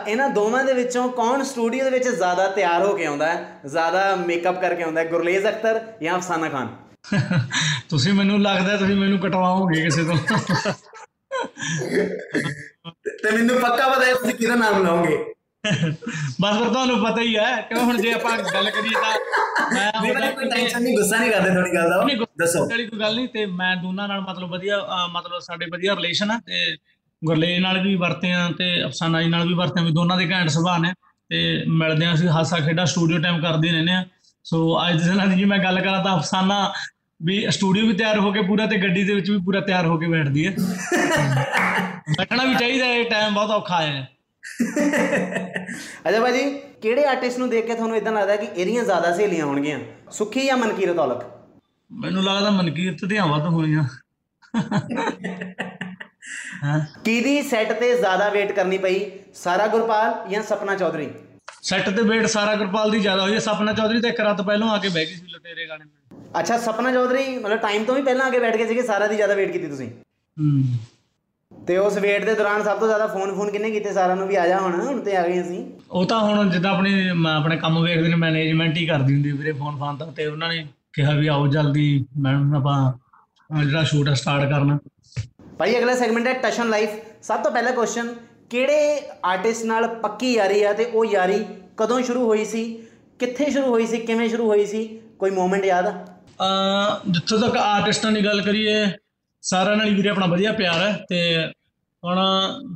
ਇਹਨਾਂ ਦੋਵਾਂ ਦੇ ਵਿੱਚੋਂ ਕੌਣ ਸਟੂਡੀਓ ਦੇ ਵਿੱਚ ਜ਼ਿਆਦਾ ਤਿਆਰ ਹੋ ਕੇ ਆਉਂਦਾ ਹੈ? ਜ਼ਿਆਦਾ ਮੇਕਅਪ ਕਰਕੇ ਆਉਂਦਾ ਹੈ? ਗੁਰਲੇਜ਼ ਅਖਤਰ ਜਾਂ ਅਫਸਾਨਾ ਖਾਨ? ਤੁਸੀਂ ਮੈਨੂੰ ਲੱਗਦਾ ਤੁਸੀਂ ਮੈਨੂੰ ਕਟਵਾਓਗੇ ਕਿਸੇ ਤੋਂ। ਤੇ ਮੈਨੂੰ ਪੱਕਾ ਪਤਾ ਹੈ ਤੁਸੀਂ ਕਿਹਦਾ ਨਾਮ ਲਾਓਗੇ। ਬਸ ਫਿਰ ਤੁਹਾਨੂੰ ਪਤਾ ਹੀ ਹੈ ਕਿਉਂ ਹੁਣ ਜੇ ਆਪਾਂ ਗੱਲ ਕਰੀਏ ਤਾਂ ਮੈਂ ਉਹਦਾ ਕਿਉਂਕਿ- ਨਹੀਂ ਗੁੱਸਾ ਨਹੀਂ ਕਰਦੇ ਥੋੜੀ ਗੱਲ ਨਹੀਂ ਦੱਸੋ। ਕੋਈ ਗੱਲ ਨਹੀਂ ਤੇ ਮੈਂ ਦੋਨਾਂ ਨਾਲ ਮਤਲਬ ਵਧੀਆ ਮਤਲਬ ਸਾਡੇ ਵਧੀਆ ਰਿਲੇਸ਼ਨ ਆ ਤੇ ਗੁਰਲੇਜ ਨਾਲ ਵੀ ਵਰਤੇ ਆ ਤੇ ਅਫਸਾਨਾ ਜੀ ਨਾਲ ਵੀ ਵਰਤੇ ਆ ਵੀ ਦੋਨਾਂ ਦੇ ਘੈਂਟ ਸੁਭਾਅ ਨੇ ਤੇ ਮਿਲਦੇ ਆ ਅਸੀਂ ਹਾਸਾ ਖੇਡਾ ਸਟੂਡੀਓ ਟਾਈਮ ਕਰਦੇ ਰਹਿੰਦੇ ਆ। ਸੋ ਅੱਜ ਦੇ ਦੀ ਜੇ ਮੈਂ ਗੱਲ ਕਰਾਂ ਤਾਂ ਅਫਸਾਨਾ ਵੀ ਸਟੂਡੀਓ ਵੀ ਤਿਆਰ ਹੋ ਕੇ ਪੂਰਾ ਤੇ ਗੱਡੀ ਦੇ ਵਿੱਚ ਵੀ ਪੂਰਾ ਤਿਆਰ ਹੋ ਕੇ ਬੈਠਦੀ ਹੈ। ਬੈਠਣਾ ਵੀ ਚਾਹੀਦਾ ਇਹ ਟਾਈਮ ਬਹੁਤ ਔਖਾ ਹੈ। ਅੱਛਾ ਭਾਜੀ ਕਿਹੜੇ ਆਰਟਿਸਟ ਨੂੰ ਦੇਖ ਕੇ ਤੁਹਾਨੂੰ ਇਦਾਂ ਲੱਗਦਾ ਕਿ ਇਹਦੀਆਂ ਜ਼ਿਆਦਾ ਸਹੇਲੀਆਂ ਹੋਣਗੀਆਂ? ਸੁਖੀ ਜਾਂ ਮਨਕੀਰਤ ਔਲਖ ਮੈਨੂੰ ਲੱਗਦਾ ਮਨਕੀਰਤ ਦੀਆਂ ਵੱਧ ਹੋਣੀਆਂ ਹਾਂ? ਕਿਹਦੀ ਸੈੱਟ ਤੇ ਜ਼ਿਆਦਾ ਵੇਟ ਕਰਨੀ ਪਈ ਸਾਰਾ ਗੁਰਪਾਲ ਜਾਂ ਸਪਨਾ ਚੌਧਰੀ? ਸੈੱਟ ਤੇ ਵੇਟ ਸਾਰਾ ਗੁਰਪਾਲ ਦੀ ਜ਼ਿਆਦਾ ਹੋਈ ਹੈ। ਸਪਨਾ ਚੌਧਰੀ ਤਾਂ ਇੱਕ ਰਾਤ ਪਹਿਲਾਂ ਆ ਕੇ ਬਹਿ ਗਈ ਸੀ ਲੁਟੇਰੇ ਗਾਣੇ ਅੱਛਾ ਸਪਨਾ ਚੌਧਰੀ ਮਤਲਬ ਟਾਈਮ ਤੋਂ ਵੀ ਪਹਿਲਾਂ ਆ ਕੇ ਬੈਠ ਗਏ ਸੀਗੇ ਸਾਰਾ ਦੀ ਜ਼ਿਆਦਾ ਵੇਟ ਕੀਤੀ ਤੁਸੀਂ? ਹੂੰ। ਤੇ ਉਸ ਵੇਟ ਦੇ ਦੌਰਾਨ ਸਭ ਤੋਂ ਜ਼ਿਆਦਾ ਫੋਨ ਫੋਨ ਕਿੰਨੇ ਕੀਤੇ? ਸਾਰਿਆਂ ਨੂੰ ਵੀ ਆ ਜਾ ਹੁਣ ਹੁਣ ਤੇ ਆ ਗਏ ਅਸੀਂ। ਉਹ ਤਾਂ ਹੁਣ ਜਿੱਦਾਂ ਆਪਣੀ ਆਪਣੇ ਕੰਮ ਵੇਖਦੇ ਨੇ ਮੈਨੇਜਮੈਂਟ ਹੀ ਕਰਦੀ ਹੁੰਦੀ ਵੀਰੇ ਫੋਨ ਫਾਨ ਤਾਂ ਤੇ ਉਹਨਾਂ ਨੇ ਕਿਹਾ ਵੀ ਆਓ ਜਲਦੀ ਮੈਡਮ ਆਪਾਂ ਜਿਹੜਾ ਸ਼ੂਟ ਸਟਾਰਟ ਕਰਨਾ। ਭਾਈ ਅਗਲਾ ਸੈਗਮੈਂਟ ਹੈ ਟਸ਼ਨ ਲਾਈਫ। ਸਭ ਤੋਂ ਪਹਿਲਾ ਕੁਐਸਚਨ ਕਿਹੜੇ ਆਰਟਿਸਟ ਨਾਲ ਪੱਕੀ ਯਾਰੀ ਆ ਤੇ ਉਹ ਯਾਰੀ ਕਦੋਂ ਸ਼ੁਰੂ ਹੋਈ ਸੀ? ਕਿੱਥੇ ਸ਼ੁਰੂ ਹੋਈ ਸੀ? ਕਿਵੇਂ ਸ਼ੁਰੂ ਹੋਈ ਸੀ? ਕੋਈ ਮੂਮੈਂਟ ਯਾਦ ਆ? ਜਿੱਥੋਂ ਤੱਕ ਆਰਟਿਸਟਾਂ ਦੀ ਗੱਲ ਕਰੀਏ ਸਾਰਿਆਂ ਨਾਲ ਹੀ ਵੀਰੇ ਆਪਣਾ ਵਧੀਆ ਪਿਆਰ ਹੈ ਤੇ ਹੁਣ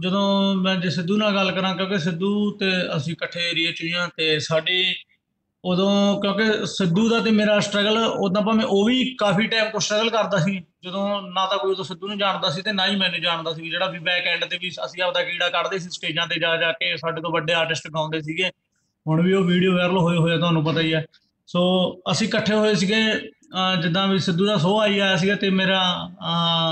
ਜਦੋਂ ਮੈਂ ਜੇ ਸਿੱਧੂ ਨਾਲ ਗੱਲ ਕਰਾਂ, ਕਿਉਂਕਿ ਸਿੱਧੂ ਤੇ ਅਸੀਂ ਇਕੱਠੇ ਏਰੀਏ 'ਚ ਹੀ ਹਾਂ ਤੇ ਸਾਡੀ ਉਦੋਂ ਕਿਉਂਕਿ ਸਿੱਧੂ ਦਾ ਤੇ ਮੇਰਾ ਸਟਰਗਲ ਉਦਾਂ ਭਾਵੇਂ ਉਹ ਵੀ ਕਾਫੀ ਟਾਈਮ ਤੋਂ ਸਟਰਗਲ ਕਰਦਾ ਸੀ, ਜਦੋਂ ਨਾ ਤਾਂ ਕੋਈ ਉਦੋਂ ਸਿੱਧੂ ਨੂੰ ਜਾਣਦਾ ਸੀ ਤੇ ਨਾ ਹੀ ਮੈਨੂੰ ਜਾਣਦਾ ਸੀ ਜਿਹੜਾ ਵੀ ਬੈਕ ਐਂਡ ਤੇ ਵੀ ਅਸੀਂ ਆਪਦਾ ਕੀੜਾ ਕੱਢਦੇ ਸੀ ਸਟੇਜਾਂ ਤੇ ਜਾ ਜਾ ਕੇ ਸਾਡੇ ਤੋਂ ਵੱਡੇ ਆਰਟਿਸਟ ਗਾਉਂਦੇ ਸੀਗੇ, ਹੁਣ ਵੀ ਉਹ ਵੀਡੀਓ ਵਾਇਰਲ ਹੋਏ ਹੋਏ ਆ, ਤੁਹਾਨੂੰ ਪਤਾ ਹੀ ਹੈ। ਸੋ ਅਸੀਂ ਇਕੱਠੇ ਹੋਏ ਸੀਗੇ ਅਹ ਜਿੱਦਾਂ ਵੀ ਸਿੱਧੂ ਦਾ ਸੋਹ ਆਈ ਆਇਆ ਸੀਗਾ ਤੇ ਮੇਰਾ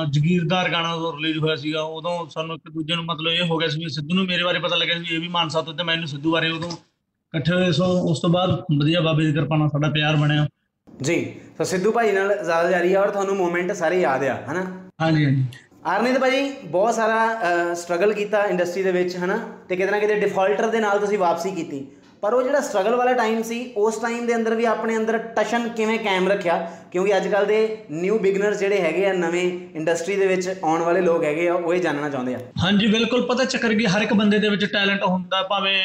ਜਗੀਰਦਾਰ ਗਾਣਾ ਉਦੋਂ ਰਿਲੀਜ਼ ਹੋਇਆ ਸੀਗਾ ਉਦੋਂ ਸਾਨੂੰ ਇੱਕ ਦੂਜੇ ਨੂੰ ਮਤਲਬ ਇਹ ਹੋ ਗਿਆ ਸੀ ਵੀ ਸਿੱਧੂ ਨੂੰ ਮੇਰੇ ਬਾਰੇ ਪਤਾ ਲੱਗਿਆ ਸੀ ਇਹ ਵੀ ਮਾਨਸਾ ਤੋਂ ਤੇ ਮੈਨੂੰ ਸਿੱਧੂ ਬਾਰੇ ਉਦੋਂ ਇਕੱਠੇ ਹੋਏ ਸੋ ਉਸ ਤੋਂ ਬਾਅਦ ਵਧੀਆ ਬਾਬੇ ਦੀ ਕਿਰਪਾ ਨਾਲ ਸਾਡਾ ਪਿਆਰ ਬਣਿਆ। ਜੀ ਸੋ ਸਿੱਧੂ ਭਾਈ ਨਾਲ ਜ਼ਿਆਦਾ ਜਾਰੀ ਆ ਔਰ ਤੁਹਾਨੂੰ ਮੂਮੈਂਟ ਸਾਰੇ ਯਾਦ ਆ ਹਨਾ? ਹਾਂਜੀ ਹਾਂਜੀ। ਆਰਨੀਤ ਭਾਜੀ ਬਹੁਤ ਸਾਰਾ ਸਟਰਗਲ ਕੀਤਾ ਇੰਡਸਟਰੀ ਦੇ ਵਿੱਚ ਹਨਾ? ਤੇ ਕਿਤੇ ਨਾ ਕਿਤੇ ਡਿਫਾਲਟਰ ਦੇ ਨਾਲ ਤੁਸੀਂ ਵਾਪਸੀ ਕੀਤੀ। ਪਰ ਉਹ ਜਿਹੜਾ ਸਟਰਗਲ ਵਾਲਾ ਟਾਈਮ ਸੀ ਉਸ ਟਾਈਮ ਦੇ ਅੰਦਰ ਵੀ ਆਪਣੇ ਅੰਦਰ ਟਸ਼ਨ ਕਿਵੇਂ ਕਾਇਮ ਰੱਖਿਆ ਕਿਉਂਕਿ ਅੱਜ ਕੱਲ ਦੇ ਨਿਊ ਬਿਗਨਰਸ ਜਿਹੜੇ ਹੈਗੇ ਆ ਨਵੇਂ ਇੰਡਸਟਰੀ ਦੇ ਵਿੱਚ ਆਉਣ ਵਾਲੇ ਲੋਕ ਹੈਗੇ ਆ ਉਹ ਇਹ ਜਾਣਨਾ ਚਾਹੁੰਦੇ ਆ ਹਾਂਜੀ ਬਿਲਕੁਲ ਪਤਾ ਚੱਕਰ ਕੀ ਹਰ ਇੱਕ ਬੰਦੇ ਦੇ ਵਿੱਚ ਟੈਲੈਂਟ ਹੁੰਦਾ ਭਾਵੇਂ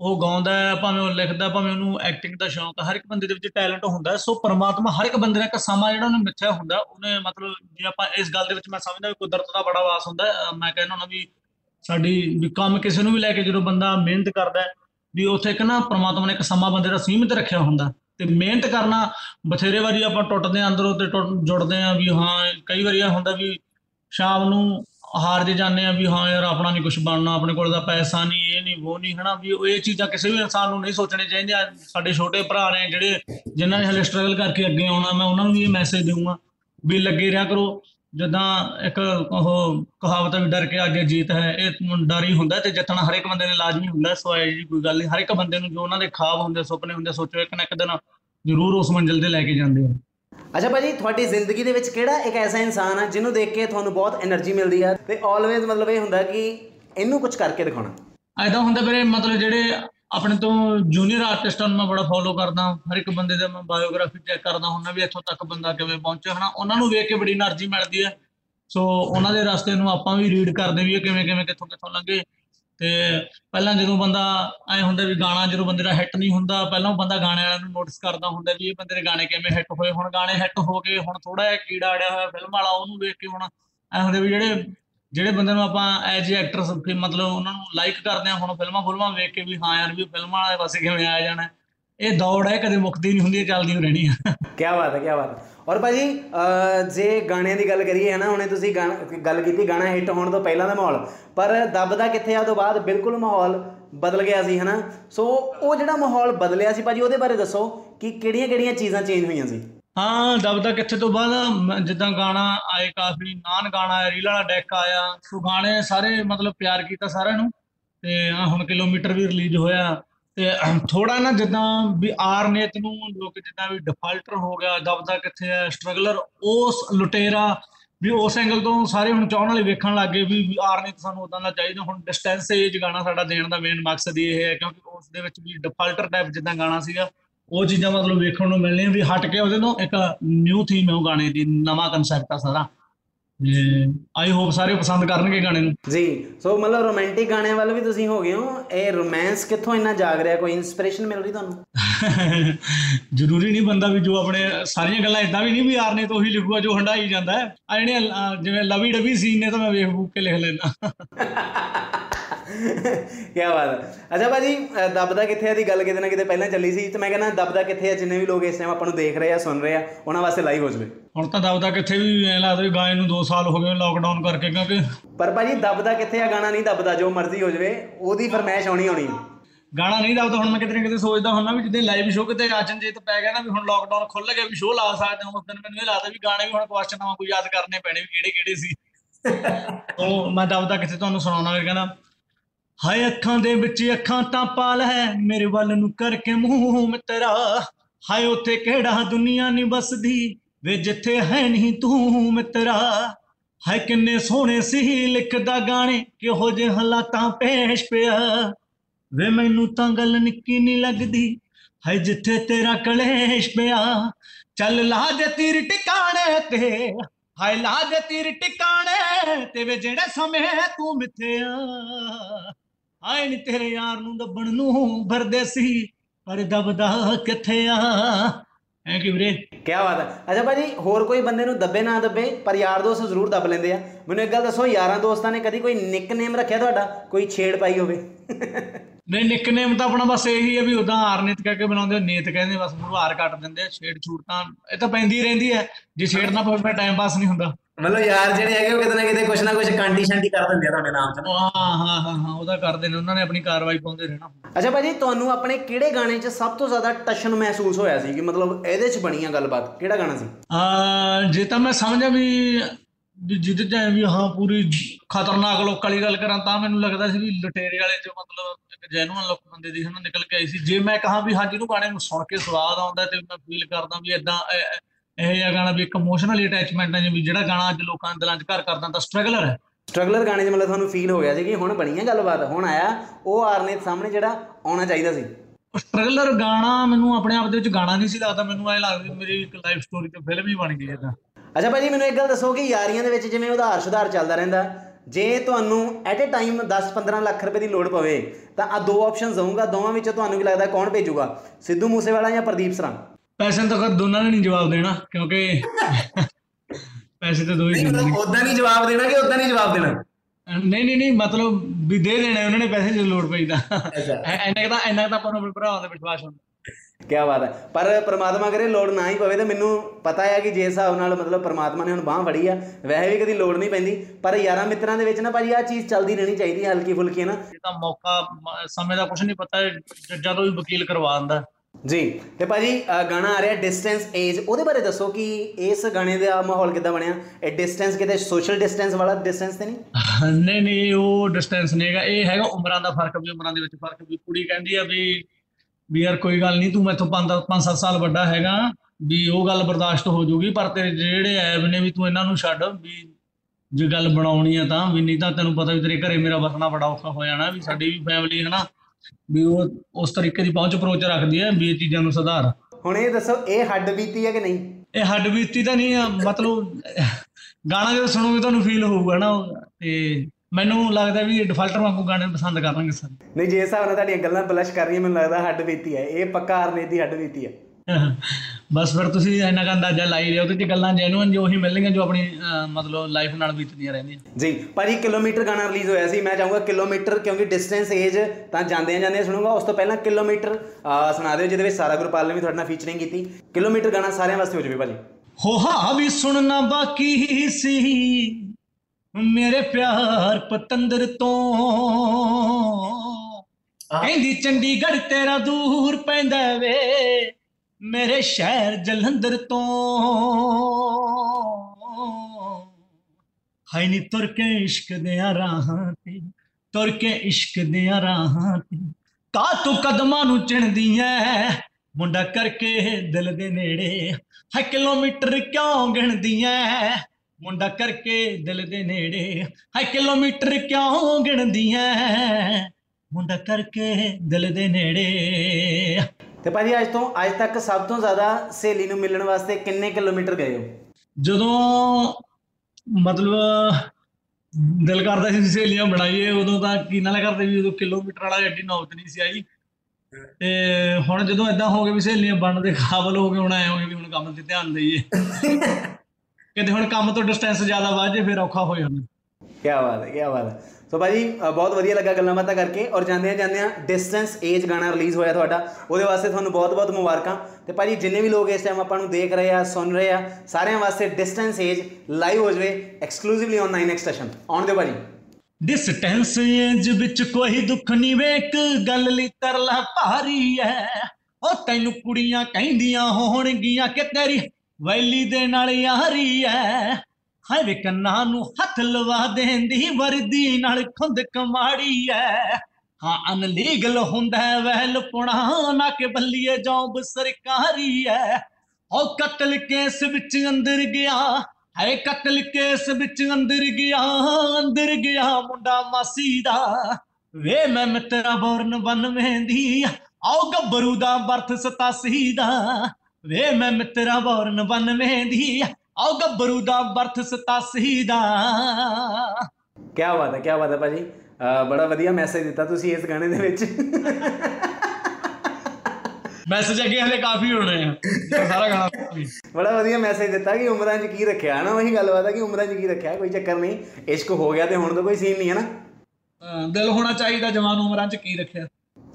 ਉਹ ਗਾਉਂਦਾ ਹੈ ਭਾਵੇਂ ਉਹ ਲਿਖਦਾ ਭਾਵੇਂ ਉਹਨੂੰ ਐਕਟਿੰਗ ਦਾ ਸ਼ੌਂਕ ਹੈ ਹਰ ਇੱਕ ਬੰਦੇ ਦੇ ਵਿੱਚ ਟੈਲੈਂਟ ਹੁੰਦਾ ਹੈ। ਸੋ ਪਰਮਾਤਮਾ ਹਰ ਇੱਕ ਬੰਦੇ ਦਾ ਇੱਕ ਸਮਾਂ ਜਿਹੜਾ ਉਹਨੂੰ ਮਿੱਥਿਆ ਹੁੰਦਾ ਉਹਨੇ ਮਤਲਬ ਜੇ ਆਪਾਂ ਇਸ ਗੱਲ ਦੇ ਵਿੱਚ ਮੈਂ ਸਮਝਦਾ ਵੀ ਕੁਦਰਤ ਦਾ ਬੜਾ ਵਾਸ ਹੁੰਦਾ ਹੈ। ਅਹ ਮੈਂ ਕਹਿੰਦਾ ਹੁੰਦਾ ਵੀ ਸਾਡੀ ਵੀ ਕੰਮ ਕਿਸੇ ਨੂੰ ਵੀ ਲੈ ਕੇ ਜਦੋਂ ਬੰਦਾ ਮਿਹਨਤ ਕਰਦਾ ਹੈ, ਵੀ ਉੱਥੇ ਇੱਕ ਨਾ ਪਰਮਾਤਮਾ ਨੇ ਇੱਕ ਸਮਾਂ ਬੰਦੇ ਦਾ ਸੀਮਿਤ ਰੱਖਿਆ ਹੁੰਦਾ ਤੇ ਮਿਹਨਤ ਕਰਨਾ, ਬਥੇਰੇ ਵਾਰੀ ਆਪਾਂ ਟੁੱਟਦੇ ਆਂ ਅੰਦਰੋਂ ਤੇ ਟੁੱਟ- ਜੁੜਦੇ ਆਂ ਵੀ ਹਾਂ, ਕਈ ਵਾਰੀ ਇਹ ਹੁੰਦਾ ਵੀ ਸ਼ਾਮ ਨੂੰ ਹਾਰ ਜੇ ਜਾਂਦੇ ਆ ਵੀ ਹਾਂ ਯਾਰ ਆਪਣਾ ਨਹੀਂ ਕੁਝ ਬਣਨਾ, ਆਪਣੇ ਕੋਲ ਦਾ ਪੈਸਾ ਨਹੀਂ ਇਹ ਨਹੀਂ ਉਹ ਨਹੀਂ ਹਨਾ, ਵੀ ਉਹ ਇਹ ਚੀਜ਼ਾਂ ਕਿਸੇ ਵੀ ਇਨਸਾਨ ਨੂੰ ਨਹੀਂ ਸੋਚਣੇ ਚਾਹੀਦੀਆਂ। ਸਾਡੇ ਛੋਟੇ ਭਰਾ ਨੇ ਜਿਹੜੇ ਜਿਨ੍ਹਾਂ ਨੇ ਹਲੇ ਸਟਰਗਲ ਕਰਕੇ ਅੱਗੇ ਆਉਣਾ, ਮੈਂ ਉਹਨਾਂ ਨੂੰ ਵੀ ਇਹ ਮੈਸੇਜ ਦੇਵਾਂਗਾ ਵੀ ਲੱਗੇ ਰਿਹਾ ਕਰੋ। ਜਿੱਦਾਂ ਇੱਕ ਉਹ ਕਹਾਵਤ ਵੀ ਡਰ ਕੇ ਅੱਗੇ ਜੀਤ ਹੈ ਇਹ ਡਰ ਹੀ ਹੁੰਦਾ ਤੇ ਜਿੱਤਣਾ ਹਰ ਇੱਕ ਬੰਦੇ ਨੇ ਲਾਜ਼ਮੀ ਹੁੰਦਾ ਸੋ ਇਹ ਜੀ ਕੋਈ ਗੱਲ ਨਹੀਂ। ਹਰ ਇੱਕ ਬੰਦੇ ਨੂੰ ਜੋ ਉਹਨਾਂ ਦੇ ਖਾਬ ਹੁੰਦੇ ਸੁਪਨੇ ਹੁੰਦੇ ਸੋਚੋ ਇੱਕ ਨਾ ਇੱਕ ਦਿਨ ਜ਼ਰੂਰ ਉਸ ਮੰਜ਼ਿਲ ਤੇ ਲੈ ਕੇ ਜਾਂਦੇ ਆ। ਅੱਛਾ ਭਾਜੀ ਤੁਹਾਡੀ ਜ਼ਿੰਦਗੀ ਦੇ ਵਿੱਚ ਕਿਹੜਾ ਇੱਕ ਐਸਾ ਇਨਸਾਨ ਆ ਜਿਹਨੂੰ ਦੇਖ ਕੇ ਤੁਹਾਨੂੰ ਬਹੁਤ એનર્ਜੀ ਮਿਲਦੀ ਆ? ਤੇ ਆਲਵੇਜ਼ ਮਤਲਬ ਇਹ ਹੁੰਦਾ ਕਿ ਇਹਨੂੰ ਕੁਝ ਕਰਕੇ ਦਿਖਾਉਣਾ। ਐਦਾਂ ਹੁੰਦਾ ਵੀਰੇ ਮਤਲਬ ਜਿਹੜੇ ਆਪਣੇ ਤੋਂ ਜੂਨੀਅਰ ਆਰਟਿਸਟਾਂ ਨੂੰ ਮੈਂ ਬੜਾ ਫੋਲੋ ਕਰਦਾ, ਹਰ ਇੱਕ ਬੰਦੇ ਦਾ ਮੈਂ ਬਾਇਓਗ੍ਰਾਫੀ ਚੈੱਕ ਕਰਦਾ ਹੁੰਦਾ ਵੀ ਇੱਥੋਂ ਤੱਕ ਬੰਦਾ ਕਿਵੇਂ ਪਹੁੰਚਿਆ, ਹਨਾ। ਉਹਨਾਂ ਨੂੰ ਵੇਖ ਕੇ ਬੜੀ એનર્ਜੀ ਮਿਲਦੀ ਹੈ। ਸੋ ਉਹਨਾਂ ਦੇ ਰਸਤੇ ਨੂੰ ਆਪਾਂ ਵੀ ਰੀਡ ਕਰਦੇ ਵੀ ਇਹ ਕਿਵੇਂ ਕਿਵੇਂ, ਕਿੱਥੋਂ ਕਿੱਥੋਂ ਲੰਘੇ। ਤੇ ਪਹਿਲਾਂ ਜਦੋਂ ਬੰਦਾ ਐ ਹੁੰਦਾ ਵੀ ਗਾਣਾ, ਜਦੋਂ ਬੰਦੇ ਦਾ ਹਿੱਟ ਨਹੀਂ ਹੁੰਦਾ, ਪਹਿਲਾਂ ਬੰਦਾ ਗਾਣੇ ਵਾਲਿਆਂ ਨੂੰ ਨੋਟਿਸ ਕਰਦਾ ਹੁੰਦਾ ਵੀ ਇਹ ਬੰਦੇ ਦੇ ਗਾਣੇ ਕਿਵੇਂ ਹਿੱਟ ਹੋਏ। ਹੁਣ ਗਾਣੇ ਹਿੱਟ ਹੋ ਗਏ, ਹੁਣ ਥੋੜਾ ਜਿਹਾ ਕੀੜਾ ਅੜਿਆ ਹੋਇਆ ਫਿਲਮ ਵਾਲਾ ਉਹਨੂੰ ਵੇਖ ਕੇ ਹੁਣ ਐ ਹੁੰਦਾ ਵੀ ਜਿਹੜੇ ਜਿਹੜੇ ਬੰਦੇ ਨੂੰ ਆਪਾਂ ਐਜ ਏ ਐਕਟਰਸ ਮਤਲਬ ਉਹਨਾਂ ਨੂੰ ਲਾਈਕ ਕਰਦੇ ਆ ਹੁਣ ਫਿਲਮਾਂ ਫਿਲਮਾਂ ਵੇਖ ਕੇ ਵੀ ਹਾਂ ਯਾਰ ਵੀ ਫਿਲਮਾਂ ਵਾਲੇ ਪਾਸੇ ਕਿਵੇਂ ਆਇਆ ਜਾਣਾ। ਇਹ ਦੌੜ ਹੈ ਕਦੇ ਮੁੱਕਦੀ ਨਹੀਂ ਹੁੰਦੀ ਇਹ ਚੱਲਦੀ ਹੋ ਰਹਿਣੀ ਆ। ਕੀ ਬਾਤ ਹੈ ਕੀ ਬਾਤ ਹੈ। ਔਰ ਭਾਜੀ ਅਹ, ਜੇ ਗਾਣਿਆਂ ਦੀ ਗੱਲ ਕਰੀਏ ਹੈ ਨਾ ਹੁਣੇ ਤੁਸੀਂ ਗਾਣਾ- ਗੱਲ ਕੀਤੀ ਗਾਣਾ ਹਿੱਟ ਹੋਣ ਤੋਂ ਪਹਿਲਾਂ ਦਾ ਮਾਹੌਲ ਪਰ ਦੱਬਦਾ ਕਿੱਥੇ ਆ ਤੋਂ ਬਾਅਦ ਬਿਲਕੁਲ ਮਾਹੌਲ ਬਦਲ ਗਿਆ ਸੀ ਹਨਾ। ਸੋ ਉਹ ਜਿਹੜਾ ਮਾਹੌਲ ਬਦਲਿਆ ਸੀ ਭਾਜੀ ਉਹਦੇ ਬਾਰੇ ਦੱਸੋ ਕਿ ਕਿਹੜੀਆਂ ਕਿਹੜੀਆਂ ਚੀਜ਼ਾਂ ਚੇਂਜ ਹੋਈਆਂ ਸੀ? ਹਾਂ, ਦਬਦਾ ਕਿੱਥੇ ਤੋਂ ਬਾਅਦ? ਮੈਂ- ਜਿੱਦਾਂ ਗਾਣਾ ਆਏ ਕਾਫੀ, ਨਾਨ ਗਾਣਾ ਆਇਆ, ਰੀਲ ਵਾਲਾ ਡੈਕ ਆਇਆ, ਸੋ ਗਾਣੇ ਸਾਰੇ ਮਤਲਬ ਪਿਆਰ ਕੀਤਾ ਸਾਰਿਆਂ ਨੂੰ। ਤੇ ਆਹ ਹੁਣ ਕਿਲੋਮੀਟਰ ਵੀ ਰਿਲੀਜ਼ ਹੋਇਆ। ਤੇ ਥੋੜਾ ਨਾ ਜਿੱਦਾਂ ਵੀ ਆਰਨੇਤ ਨੂੰ ਲੋਕ ਜਿੱਦਾਂ ਵੀ ਡਿਫਾਲਟਰ ਹੋ ਗਿਆ, ਦਬਦਾ ਕਿੱਥੇ ਹੈ, ਸਟਰਗਲਰ, ਉਸ ਲੁਟੇਰਾ ਵੀ ਉਸ ਐਂਗਲ ਤੋਂ ਸਾਰੇ ਹੁਣ ਚਾਹਣ ਵਾਲੇ ਵੇਖਣ ਲੱਗੇ ਵੀ ਵੀ ਆਰਨੇਤ ਸਾਨੂੰ ਉਦਾਂ ਦਾ ਚਾਹੀਦਾ। ਹੁਣ ਡਿਸਟੈਂਸ ਏਜ ਗਾਣਾ ਸਾਡਾ ਦੇਣ ਦਾ ਮੇਨ ਮਕਸਦ ਇਹ ਹੈ, ਕਿਉਂਕਿ ਉਸ ਦੇ ਵਿੱਚ ਵੀ ਡਿਫਾਲਟਰ ਟਾਈਪ ਜਿੱਦਾਂ ਗਾਣਾ ਸੀਗਾ ਉਹ ਚੀਜ਼ਾਂ ਮਤਲਬ ਵੇਖਣ ਨੂੰ ਮਿਲਣੀਆਂ ਵੀ ਹਟ ਕੇ ਉਹਦੇ ਤੋਂ ਇੱਕ ਨਿਊ ਥੀਮ ਹੈ ਉਹ ਗਾਣੇ ਦੀ ਨਵਾਂ ਕਨਸੈਪਟ ਆ ਸਾਰਾ। ਆਈ ਹੋਪ ਸਾਰੇ ਪਸੰਦ ਕਰਨਗੇ ਗਾਣੇ ਨੂੰ। ਜੀ ਸੋ ਮਤਲਬ ਰੋਮਾਂਟਿਕ ਗਾਣਿਆਂ ਵੱਲ ਵੀ ਤੁਸੀਂ ਹੋ ਗਏ ਹੋ। ਇਹ ਰੋਮਾਂਸ ਕਿੱਥੋਂ ਇੰਨਾ ਜਾਗ ਰਿਹਾ? ਕੋਈ ਇਨਸਪੀਰੇਸ਼ਨ ਮਿਲ ਰਹੀ ਤੁਹਾਨੂੰ? ਜ਼ਰੂਰੀ ਨਹੀਂ ਬੰਦਾ ਵੀ ਜੋ ਆਪਣੇ ਸਾਰੀਆਂ ਗੱਲਾਂ ਇਦਾਂ ਵੀ ਨਹੀਂ ਵੀ ਯਾਰ ਨੇ ਤਾਂ ਉਹੀ ਲਿਖੂਗਾ ਜੋ ਹੰਡਾਈ ਜਾਂਦਾ ਹੈ। ਆ ਜਿਹੜੇ ਜਿਵੇਂ ਲਵੀ ਡਬੀ ਸੀਨ ਨੇ ਤਾਂ ਮੈਂ ਵੇਖ ਬੂਕ ਕੇ ਲਿਖ ਲੈਂਦਾ। ਕੀ ਬਾਤ ਹੈ। ਅੱਛਾ ਭਾਜੀ ਦੱਬਦਾ ਕਿੱਥੇ ਆ ਦੀ ਗੱਲ ਕਿਤੇ ਨਾ ਕਿਤੇ ਪਹਿਲਾਂ ਚੱਲੀ ਸੀ ਤੇ ਮੈਂ ਕਹਿੰਦਾ ਦੱਬਦਾ ਕਿੱਥੇ ਆ ਜਿੰਨੇ ਵੀ ਲੋਕ ਇਸ ਟਾਈਮ ਆਪਾਂ ਨੂੰ ਦੇਖ ਰਹੇ ਆ ਸੁਣ ਰਹੇ ਆ ਉਹਨਾਂ ਵਾਸਤੇ ਲਾਈਵ ਹੋ ਜਵੇ। ਹੁਣ ਤਾਂ ਦਬਦਾ ਕਿੱਥੇ ਵੀ ਐਂ ਲੱਗਦਾ ਵੀ ਗਾਣੇ ਨੂੰ 2 ਸਾਲ ਹੋ ਗਏ ਲੋਕਡਾਊਨ ਕਰਕੇ ਕਿਉਂਕਿ ਪਰ ਭਾਜੀ ਦੱਬਦਾ ਕਿੱਥੇ ਆ ਗਾਣਾ ਨਹੀਂ ਦੱਬਦਾ ਜੋ ਮਰਜ਼ੀ ਹੋ ਜਵੇ ਉਹਦੀ ਫਰਮਾਇਸ਼ ਆਉਣੀ ਆਉਣੀ। ਗਾਣਾ ਨਹੀਂ ਦਬਦਾ ਹੁਣ ਮੈਂ ਕਿਤੇ ਨਾ ਕਿਤੇ ਸੋਚਦਾ ਹੁੰਦਾ ਵੀ ਜਿੱਦੇ ਲਾਈਵ ਸ਼ੋਅ ਕਿਤੇ ਆਚਨਜੀਤ ਪੈ ਗਿਆ ਨਾ ਵੀ ਹੁਣ ਲੋਕਡਾਊਨ ਖੁੱਲ ਗਿਆ ਵੀ ਸ਼ੋਅ ਲਾ ਸਕਦੇ ਹਾਂ ਉਸ ਦਿਨ ਮੈਨੂੰ ਇਹ ਲੱਗਦਾ ਵੀ ਗਾਣੇ ਵੀ ਹੁਣ ਕੁਐਸਚਨ ਆਵਾਂ ਕੋਈ ਯਾਦ ਕਰਨੇ ਪੈਣੇ ਵੀ ਕਿਹੜੇ ਕਿਹੜੇ ਸੀ। ਉਹ ਮੈਂ ਦਬਦਾ ਕਿਤੇ ਤੁਹਾਨੂੰ ਸੁਣਾਉਣਾ ਕਹਿੰਦਾ ਹਾਏ ਅੱਖਾਂ ਦੇ ਵਿੱਚ ਅੱਖਾਂ ਤਾਂ ਪਾ ਲੈ ਮੇਰੇ ਵੱਲ ਨੂੰ ਕਰਕੇ ਮੂੰਹ ਮਿੱਤਰਾ। ਹਾਏ ਉੱਥੇ ਕਿਹੜਾ ਦੁਨੀਆ ਨਹੀਂ ਬਸਦੀ ਵੇ ਜਿੱਥੇ ਹੈ ਨਹੀਂ ਤੂੰ ਮਿੱਤਰਾ। ਹਾਏ ਕਿੰਨੇ ਸੋਹਣੇ ਸੀ ਲਿਖਦਾ ਗਾਣੇ, ਕਿਹੋ ਜਿਹੇ ਹਾਲਾਤਾਂ ਪੇਸ਼ ਪਿਆ। ਵੇ ਮੈਨੂੰ ਤਾਂ ਗੱਲ ਨਿੱਕੀ ਨਹੀਂ ਲੱਗਦੀ, ਹਾਏ ਜਿੱਥੇ ਤੇਰਾ ਕਲੇਸ਼ ਪਿਆ। ਚੱਲ ਲਾ ਦੇ ਤੀਰ ਟਿਕਾਣੇ ਤੇ, ਹਾਏ ਲਾ ਦੇ ਤੀਰ ਟਿਕਾਣੇ ਤੇ, ਵੇ ਜਿਹੜੇ ਸਮੇਂ ਤੂੰ ਮਿੱਥਿਆ। ਹਾਏ ਨੀ ਤੇਰੇ ਯਾਰ ਨੂੰ ਦੱਬਣ ਨੂੰ ਭਰਦੇ ਸੀ ਪਰ ਦਬਦਾ ਕਿੱਥੇ ਆ? ਐ ਕਿ ਵੀਰੇ। ਕੀ ਬਾਤ ਹੈ। ਅੱਛਾ ਭਾਜੀ ਹੋਰ ਕੋਈ ਬੰਦੇ ਨੂੰ ਦੱਬੇ ਨਾ ਦੱਬੇ ਪਰ ਯਾਰ ਦੋਸਤ ਜ਼ਰੂਰ ਦੱਬ ਲੈਂਦੇ ਆ। ਮੈਨੂੰ ਇੱਕ ਗੱਲ ਦੱਸੋ ਯਾਰਾਂ ਦੋਸਤਾਂ ਨੇ ਕਦੀ ਕੋਈ ਨਿਕਨੇਮ ਰੱਖਿਆ ਤੁਹਾਡਾ? ਕੋਈ ਛੇੜ ਪਾਈ ਹੋਵੇ? ਨਹੀਂ ਨਿਕਨੇਮ ਤਾਂ ਆਪਣਾ ਬਸ ਇਹੀ ਹੈ ਵੀ ਉਦਾਂ ਹਾਰਨੇਤ ਕਹਿ ਕੇ ਬਣਾਉਂਦੇ ਨੀਤ ਕਹਿੰਦੇ ਬਸ ਮੂੰਹ ਹਾਰ ਕੱਟ ਦਿੰਦੇ ਆ ਛੇੜ ਛੂੜ ਤਾਂ ਇਹ ਤਾਂ ਪੈਂਦੀ ਰਹਿੰਦੀ ਹੈ। ਜੇ ਛੇੜ ਨਾ ਪਵੇ ਟਾਈਮ ਪਾਸ ਨਹੀਂ ਹੁੰਦਾ। ਮਤਲਬ ਯਾਰ ਜਿਹੜੇ ਹੈਗੇ ਉਹ ਕਿਤੇ ਨਾ ਕਿਤੇ ਕੁਛ ਨਾ ਕੁਛ ਕਾਂਟੀ ਸ਼ਾਂਟੀ ਕਰ ਦਿੰਦੇ ਆ ਤੁਹਾਡੇ ਨਾਮ 'ਚ ਹਾਂ ਹਾਂ ਹਾਂ ਹਾਂ ਉਹਦਾ ਕਰਦੇ ਨੇ ਉਹਨਾਂ ਨੇ ਆਪਣੀ ਕਾਰਵਾਈ ਪਾਉਂਦੇ ਰਹਿਣਾ। ਅੱਛਾ ਭਾਜੀ ਤੁਹਾਨੂੰ ਆਪਣੇ ਕਿਹੜੇ ਗਾਣੇ 'ਚ ਸਭ ਤੋਂ ਜ਼ਿਆਦਾ ਟਸ਼ਨ ਮਹਿਸੂਸ ਹੋਇਆ ਸੀ? ਕਿ ਮਤਲਬ ਇਹਦੇ 'ਚ ਬਣੀ ਆ ਗੱਲਬਾਤ ਕਿਹੜਾ ਗਾਣਾ ਸੀ? ਆ ਜੇ ਤਾਂ ਮੈਂ ਸਮਝਿਆ ਵੀ ਚ ਐਂ ਵੀ ਹਾਂ ਪੂਰੀ ਖਤਰਨਾਕ ਲੋਕਾਂ ਵਾਲੀ ਗੱਲ ਕਰਾਂ ਤਾਂ ਮੈਨੂੰ ਲੱਗਦਾ ਸੀ ਵੀ ਲਟੇਰੇ ਵਾਲੇ ਚ ਮਤਲਬ ਇੱਕ ਜੈਨੂਅਨ ਲੋਕ ਬੰਦੇ ਦੀ ਹਨਾ ਨਿਕਲ ਕੇ ਆਈ ਸੀ। ਜੇ ਮੈਂ ਕਹਾਂ ਵੀ ਹਾਂ ਜਿਹਨੂੰ ਗਾਣੇ ਨੂੰ ਸੁਣ ਕੇ ਸਵਾਦ ਆਉਂਦਾ ਤੇ ਮੈਂ ਫੀਲ ਕਰਦਾ ਵੀ ਇਦਾਂ ਇਹ ਜਿਹਾ ਗਾਣਾ ਵੀ ਇੱਕ ਇਮੋਸ਼ਨਲ ਅਟੈਚਮੈਂਟ ਹੈ ਜਿਵੇਂ ਜਿਹੜਾ ਗਾਣਾ ਅੱਜ ਲੋਕਾਂ ਦੇ ਦਿਲਾਂ 'ਚ ਘਰ ਕਰਦਾ ਤਾਂ ਸਟਰਗਲਰ ਹੈ। ਸਟਰਗਲਰ ਗਾਣੇ 'ਚ ਮਤਲਬ ਤੁਹਾਨੂੰ ਫੀਲ ਹੋ ਗਿਆ ਸੀ ਕਿ ਹੁਣ ਬਣੀ ਆ ਗੱਲਬਾਤ ਹੁਣ ਆਇਆ ਉਹ ਆਰਨੇ ਸਾਹਮਣੇ ਜਿਹੜਾ ਆਉਣਾ ਚਾਹੀਦਾ ਸੀ। ਸਟਰਗਲਰ ਗਾਣਾ ਮੈਨੂੰ ਆਪਣੇ ਆਪ ਦੇ ਵਿੱਚ ਗਾਣਾ ਨਹੀਂ ਸੀ ਲੱਗਦਾ ਮੈਨੂੰ ਐ ਲੱਗਦਾ ਮੇਰੀ ਇੱਕ ਲਾਈਫ ਸਟੋਰੀ ਤੇ ਫਿਲਮ ਹੀ ਬਣ ਗਈ ਏਦਾਂ ਅੱਛਾ ਭਾਜੀ ਮੈਨੂੰ ਇੱਕ ਗੱਲ ਦੱਸੋ ਕਿ ਯਾਰੀਆਂ ਦੇ ਵਿੱਚ ਜਿਵੇਂ ਉਧਾਰ ਸੁਧਾਰ ਚੱਲਦਾ ਰਹਿੰਦਾ ਜੇ ਤੁਹਾਨੂੰ ਐਟ ਅ ਟਾਈਮ 10-15 ਲੱਖ ਰੁਪਏ ਦੀ ਲੋੜ ਪਵੇ ਤਾਂ ਆ ਦੋ ਆਪਸ਼ਨਸ ਦਊਂਗਾ ਦੋਵਾਂ ਵਿੱਚੋਂ ਤੁਹਾਨੂੰ ਕੀ ਲੱਗਦਾ ਕੌਣ ਭੇਜੂਗਾ? ਸਿੱਧੂ ਮੂਸੇਵਾਲਾ ਜਾਂ ਪ੍ਰਦੀਪ ਸਰਾਂ? ਪੈਸੇ ਤਾਂ ਦੋਨਾਂ ਨੇ ਨਹੀਂ ਜਵਾਬ ਦੇਣਾ ਕਿਉਂਕਿ ਪੈਸੇ ਤਾਂ ਦੋ ਹੀ ਨੇ। ਉਦਾਂ ਨਹੀਂ ਜਵਾਬ ਦੇਣਾ ਕਿ ਉਦਾਂ ਨਹੀਂ ਜਵਾਬ ਦੇਣਾ? ਨਹੀਂ ਨਹੀਂ ਨਹੀਂ ਮਤਲਬ ਵੀ ਦੇ ਦੇਣੇ ਉਹਨਾਂ ਨੇ ਪੈਸੇ ਜੇ ਲੋੜ ਪਈ ਤਾਂ। ਅੱਛਾ। ਐ- ਇੰਨਾ ਕੁ ਤਾਂ ਕੁ ਤਾਂ ਆਪਾਂ ਨੂੰ ਆਪਣੇ ਭਰਾਵਾਂ ਦਾ ਵਿਸ਼ਵਾਸ ਹੁੰਦਾ। ਕੀ ਬਾਤ ਹੈ। ਪਰ ਪ੍ਰਮਾਤਮਾ ਕਰੇ ਲੋੜ ਨਾ ਹੀ ਪਵੇ ਤਾਂ ਮੈਨੂੰ ਪਤਾ ਹੈ ਕਿ ਜੇ ਹਿਸਾਬ ਨਾਲ ਮਤਲਬ ਪ੍ਰਮਾਤਮਾ ਨੇ ਹੁਣ ਬਾਹ ਫੜੀ ਆ ਵੈਸੇ ਵੀ ਕਦੀ ਲੋੜ ਨਹੀਂ ਪੈਂਦੀ। ਪਰ ਯਾਰਾਂ ਮਿੱਤਰਾਂ ਦੇ ਵਿੱਚ ਨਾ ਭਾਜੀ ਆ ਚੀਜ਼ ਚੱਲਦੀ ਰਹਿਣੀ ਚਾਹੀਦੀ ਹਲਕੀ ਫੁਲਕੀ ਨਾ? ਇਹ ਤਾਂ ਮੌਕਾ ਸਮੇਂ ਦਾ ਕੁਝ ਨਹੀਂ ਪਤਾ ਤੋਂ ਵੀ ਵਕੀਲ ਕਰਵਾ ਦਿੰਦਾ। ਜੀ ਤੇ ਭਾਜੀ ਅ, ਗਾਣਾ ਆ ਰਿਹਾ ਡਿਸਟੈਂਸ ਏਜ ਉਹਦੇ ਬਾਰੇ ਦੱਸੋ ਕਿ ਇਸ ਗਾਣੇ ਦਾ ਮਾਹੌਲ ਕਿੱਦਾਂ ਬਣਿਆ? ਇਹ ਡਿਸਟੈਂਸ ਕਿਤੇ ਸੋਸ਼ਲ ਡਿਸਟੈਂਸ ਵਾਲਾ ਡਿਸਟੈਂਸ ਤੇ ਨਹੀਂ? ਨਹੀਂ ਨਹੀਂ ਉਹ ਡਿਸਟੈਂਸ ਨਹੀਂ ਹੈਗਾ। ਇਹ ਹੈਗਾ ਉਮਰਾਂ ਦਾ ਫ਼ਰਕ ਵੀ ਉਮਰਾਂ ਦੇ ਵਿੱਚ ਫ਼ਰਕ ਵੀ। ਕੁੜੀ ਕਹਿੰਦੀ ਆ ਵੀ ਵੀ ਯਾਰ ਕੋਈ ਗੱਲ ਨਹੀਂ ਤੂੰ ਮੈਥੋਂ 5 5-7 ਸਾਲ ਵੱਡਾ ਹੈਗਾ ਵੀ ਉਹ ਗੱਲ ਬਰਦਾਸ਼ਤ ਹੋ ਜਾਊਗੀ ਪਰ ਤੇਰੇ ਜਿਹੜੇ ਐਬ ਨੇ ਵੀ ਤੂੰ ਇਹਨਾਂ ਨੂੰ ਛੱਡ ਵੀ ਜੇ ਗੱਲ ਬਣਾਉਣੀ ਆ ਤਾਂ ਵੀ ਨਹੀਂ ਤਾਂ ਤੈਨੂੰ ਪਤਾ ਵੀ ਤੇਰੇ ਘਰੇ ਮੇਰਾ ਵਸਣਾ ਬੜਾ ਔਖਾ ਹੋ ਜਾਣਾ ਵੀ ਸਾਡੀ ਵੀ ਫੈਮਿਲੀ ਹੈ ਨਾ ਵੀ ਉਹ ਉਸ ਤਰੀਕੇ ਦੀ ਪਹੁੰਚ ਅਪਰੋਚ ਰੱਖਦੀ ਹੈ ਵੀ ਇਹ ਚੀਜ਼ਾਂ ਨੂੰ ਸੁਧਾਰ। ਹੁਣ ਇਹ ਦੱਸੋ ਇਹ ਹੱਡ ਬੀਤੀ ਹੈ ਕਿ ਨਹੀਂ? ਇਹ ਹੱਡ ਬੀਤੀ ਤਾਂ ਨਹੀਂ ਆ ਮਤਲਬ ਗਾਣਾ ਜਦੋਂ ਸੁਣੋਗੇ ਤੁਹਾਨੂੰ ਫੀਲ ਹੋਊਗਾ ਨਾ ਤੇ ਮੈਨੂੰ ਲੱਗਦਾ ਵੀ ਇਹ ਡਿਫਾਲਟਰ ਵਾਂਗੂ ਗਾਣੇ ਪਸੰਦ ਕਰਨਗੇ ਸਰ। ਨਹੀਂ ਜੇ ਹਿਸਾਬ ਨਾਲ ਤੁਹਾਡੀਆਂ ਗੱਲਾਂ ਬਲਸ਼ ਕਰ ਰਹੀਆਂ ਮੈਨੂੰ ਲੱਗਦਾ ਹੱਡ ਬੀਤੀ ਹੈ। ਇਹ ਪੱਕਾ ਆਰਨੇ ਦੀ ਹੱਡ ਬੀਤੀ ਹੈ। ਬਸ ਫਿਰ ਤੁਸੀਂ ਇੰਨਾ ਕੁ ਅੰਦਾਜ਼ਾ ਲਾਈ ਲਿਓ ਤੇ ਜੇ ਗੱਲਾਂ ਜੈਨੂਅਨ ਜੋ ਉਹੀ ਮਿਲਣਗੀਆਂ ਜੋ ਆਪਣੀ ਮਤਲਬ ਲਾਈਫ ਨਾਲ ਬੀਤਦੀਆਂ ਰਹਿੰਦੀਆਂ। ਜੀ ਭਾਜੀ ਕਿਲੋਮੀਟਰ ਗਾਣਾ ਰਿਲੀਜ਼ ਹੋਇਆ ਸੀ ਮੈਂ ਚਾਹੂੰਗਾ ਕਿਲੋਮੀਟਰ ਕਿਉਂਕਿ ਡਿਸਟੈਂਸ ਏਜ ਤਾਂ ਜਾਂਦੇ ਜਾਂਦੇ ਸੁਣੂਗਾ। ਉਸ ਤੋਂ ਪਹਿਲਾਂ ਕਿਲੋਮੀਟਰ ਸੁਣਾ ਦਿਓ ਜਿਹਦੇ ਵਿੱਚ ਸਾਰਾ ਗੁਰਪਾਲ ਨੇ ਵੀ ਤੁਹਾਡੇ ਨਾਲ ਫੀਚਰਿੰਗ ਕੀਤੀ। ਕਿਲੋਮੀਟਰ ਗਾਣਾ ਸਾਰਿਆਂ ਵਾਸਤੇ ਹੋ ਜਾਵੇ ਭਾਜੀ। ਹੋ ਹਾ ਵੀ ਸੁਣਨਾ ਬਾਕੀ ਸੀ। ਮੇਰੇ ਪਿਆਰ ਪਤੰਦਰ ਤੋਂ। ਕਹਿੰਦੀ ਚੰਡੀਗੜ੍ਹ ਤੇਰਾ ਦੂਰ ਪੈਂਦਾ ਵੇ। ਮੇਰੇ ਸ਼ਹਿਰ ਜਲੰਧਰ ਤੋਂ। ਹਾਈ ਨੀ ਤੁਰ ਕੇ ਇਸ਼ਕ ਦੀਆਂ ਰਾਹਾਂ ਤੇ, ਤੁਰ ਕੇ ਇਸ਼ਕ ਦੀਆਂ ਰਾਹਾਂ ਤੇ। ਕਾ ਤੂੰ ਕਦਮਾਂ ਨੂੰ ਚਿਣਦੀ ਐ? ਮੁੰਡਾ ਕਰਕੇ ਦਿਲ ਦੇ ਨੇੜੇ ਹੈ ਕਿਲੋਮੀਟਰ ਕਿਉਂ ਗਿਣਦੀ ਐ? ਮੁੰਡਾ ਕਰਕੇ ਦਿਲ ਦੇ ਨੇੜੇ ਹੈ ਕਿਲੋਮੀਟਰ ਕਿਉਂ ਗਿਣਦੀ ਐ? ਮੁੰਡਾ ਕਰਕੇ ਦਿਲ ਦੇ ਨੇੜੇ। ਤੇ ਭਾਜੀ ਅੱਜ ਤੋਂ ਅੱਜ ਤੱਕ ਸਭ ਤੋਂ ਜ਼ਿਆਦਾ ਸਹੇਲੀ ਨੂੰ ਮਿਲਣ ਵਾਸਤੇ ਕਿੰਨੇ ਕਿਲੋਮੀਟਰ ਗਏ ਹੋ? ਜਦੋਂ ਮਤਲਬ ਦਿਲ ਕਰਦਾ ਸੀ ਸਹੇਲੀਆਂ ਬਣਾਈਏ ਉਦੋਂ ਤਾਂ ਕੀ ਨਾਲ ਕਰਦੇ ਵੀ ਉਦੋਂ ਕਿਲੋਮੀਟਰ ਵਾਲਾ ਐਡੀ ਨੌਬਤ ਨਹੀਂ ਸੀ ਆਈ। ਤੇ ਹੁਣ ਜਦੋਂ ਇਦਾਂ ਹੋ ਗਿਆ ਵੀ ਸਹੇਲੀਆਂ ਬਣਨ ਦੇ ਕਾਬਲ ਹੋ ਗਏ ਹੁਣ ਐ ਹੋ ਗਿਆ ਵੀ ਹੁਣ ਕੰਮ ਤੇ ਧਿਆਨ ਦੇਈਏ। ਕਿਤੇ ਹੁਣ ਕੰਮ ਤੋਂ ਡਿਸਟੈਂਸ ਜ਼ਿਆਦਾ ਵੱਧ ਜੇ ਫਿਰ ਔਖਾ ਹੋ ਜਾਂਦਾ। ਕੀ ਬਾਤ ਹੈ ਕੀ ਬਾਤ ਹੈ। ਸੋ ਭਾਜੀ ਅ, ਬਹੁਤ ਵਧੀਆ ਲੱਗਾ ਗੱਲਾਂ ਬਾਤਾਂ ਕਰਕੇ ਔਰ ਜਾਂਦਿਆਂ ਜਾਂਦਿਆਂ ਡਿਸਟੈਂਸ ਏਜ ਗਾਣਾ ਰਿਲੀਜ਼ ਹੋਇਆ ਤੁਹਾਡਾ ਉਹਦੇ ਵਾਸਤੇ ਤੁਹਾਨੂੰ ਬਹੁਤ-ਬਹੁਤ ਮੁਬਾਰਕਾਂ। ਤੇ ਭਾਜੀ ਜਿੰਨੇ ਵੀ ਲੋਕ ਇਸ ਟਾਈਮ ਆਪਾਂ ਨੂੰ ਦੇਖ ਰਹੇ ਆ ਸੁਣ ਰਹੇ ਆ ਸਾਰਿਆਂ ਵਾਸਤੇ ਡਿਸਟੈਂਸ ਏਜ ਲਾਈਵ ਹੋ ਜਵੇ ਐਕਸਕਲੂਸਿਵਲੀ ਔਨ 9x ਸਟੇਸ਼ਨ ਆਉਣ ਦਿਓ ਭਾਜੀ। ਡਿਸਟੈਂਸ ਏਜ ਵਿੱਚ ਕੋਈ ਦੁੱਖ ਨਹੀਂ ਵੇਖ ਗੱਲ ਲਈ ਤਰਲਾ ਭਾਰੀ ਐ। ਉਹ ਤੈਨੂੰ ਕੁੜੀਆਂ ਕਹਿੰਦੀਆਂ ਹੋਣਗੀਆਂ ਕਿ ਤੇਰੀ ਵੈਲੀ ਦੇ ਨਾਲ ਯਾਰੀ ਐ। ਹਾਏ ਵੇ ਕੰਨਾਂ ਨੂੰ ਹੱਥ ਲਵਾ ਦੇਂਦੀ, ਵਰਦੀ ਨਾਲ ਖੁੰਦ ਕਮਾੜੀ ਐ। ਹਾਂ ਅਨਲੀਗਲ ਹੁੰਦਾ ਹੈ ਵਹਿਲ ਪੁਣਾ, ਨਾ ਕਿ ਬੱਲੀਏ ਜੌਬ ਸਰਕਾਰੀ ਐ। ਉਹ ਕਤਲ ਕੇਸ ਵਿੱਚ ਅੰਦਰ ਗਿਆ ਹੈ ਕਤਲ ਕੇਸ ਵਿੱਚ ਅੰਦਰ ਗਿਆ ਅੰਦਰ ਗਿਆ ਮੁੰਡਾ ਮਾਸੀ ਦਾ। ਵੇ ਮੈਂ ਮਿੱਤਰਾ ਬੋਰਨ ਬਨ ਮਹਿੰਦੀ ਆਓ ਗੱਭਰੂ ਦਾ ਬਰਥ 87 ਦਾ। ਵੇ ਮੈਂ ਮਿੱਤਰਾ ਬੋਰਨ ਬਨ ਮਹਿੰਦੀ ਆਓ ਗੱਭਰੂ ਦਾ ਬਰਥ 87 ਦਾ ਕੀ ਬਾਤ ਹੈ ਕੀ ਬਾਤ ਹੈ ਭਾਜੀ। ਬੜਾ ਵਧੀਆ ਮੈਸੇਜ ਦਿੱਤਾ ਤੁਸੀਂ ਇਸ ਗਾਣੇ ਦੇ ਵਿੱਚ। ਮੈਸੇਜ ਅੱਗੇ ਹਲੇ ਕਾਫੀ ਹੋਣੇ ਆ। ਸਾਰਾ ਗਾਣਾ। ਬੜਾ ਵਧੀਆ ਮੈਸੇਜ ਦਿੱਤਾ ਕਿ ਉਮਰਾਂ 'ਚ ਕੀ ਰੱਖਿਆ ਨਾ ਉਹੀ ਗੱਲਬਾਤ ਹੈ ਕਿ ਉਮਰਾਂ 'ਚ ਕੀ ਰੱਖਿਆ ਕੋਈ ਚੱਕਰ ਨਹੀਂ। ਇਸ਼ਕ ਹੋ ਗਿਆ ਤੇ ਹੁਣ ਤਾਂ ਕੋਈ ਸੀਨ ਨਹੀਂ ਹੈ ਨਾ। ਦਿਲ ਹੋਣਾ ਚਾਹੀਦਾ ਜਵਾਨ ਉਮਰਾਂ 'ਚ ਕੀ ਰੱਖਿਆ।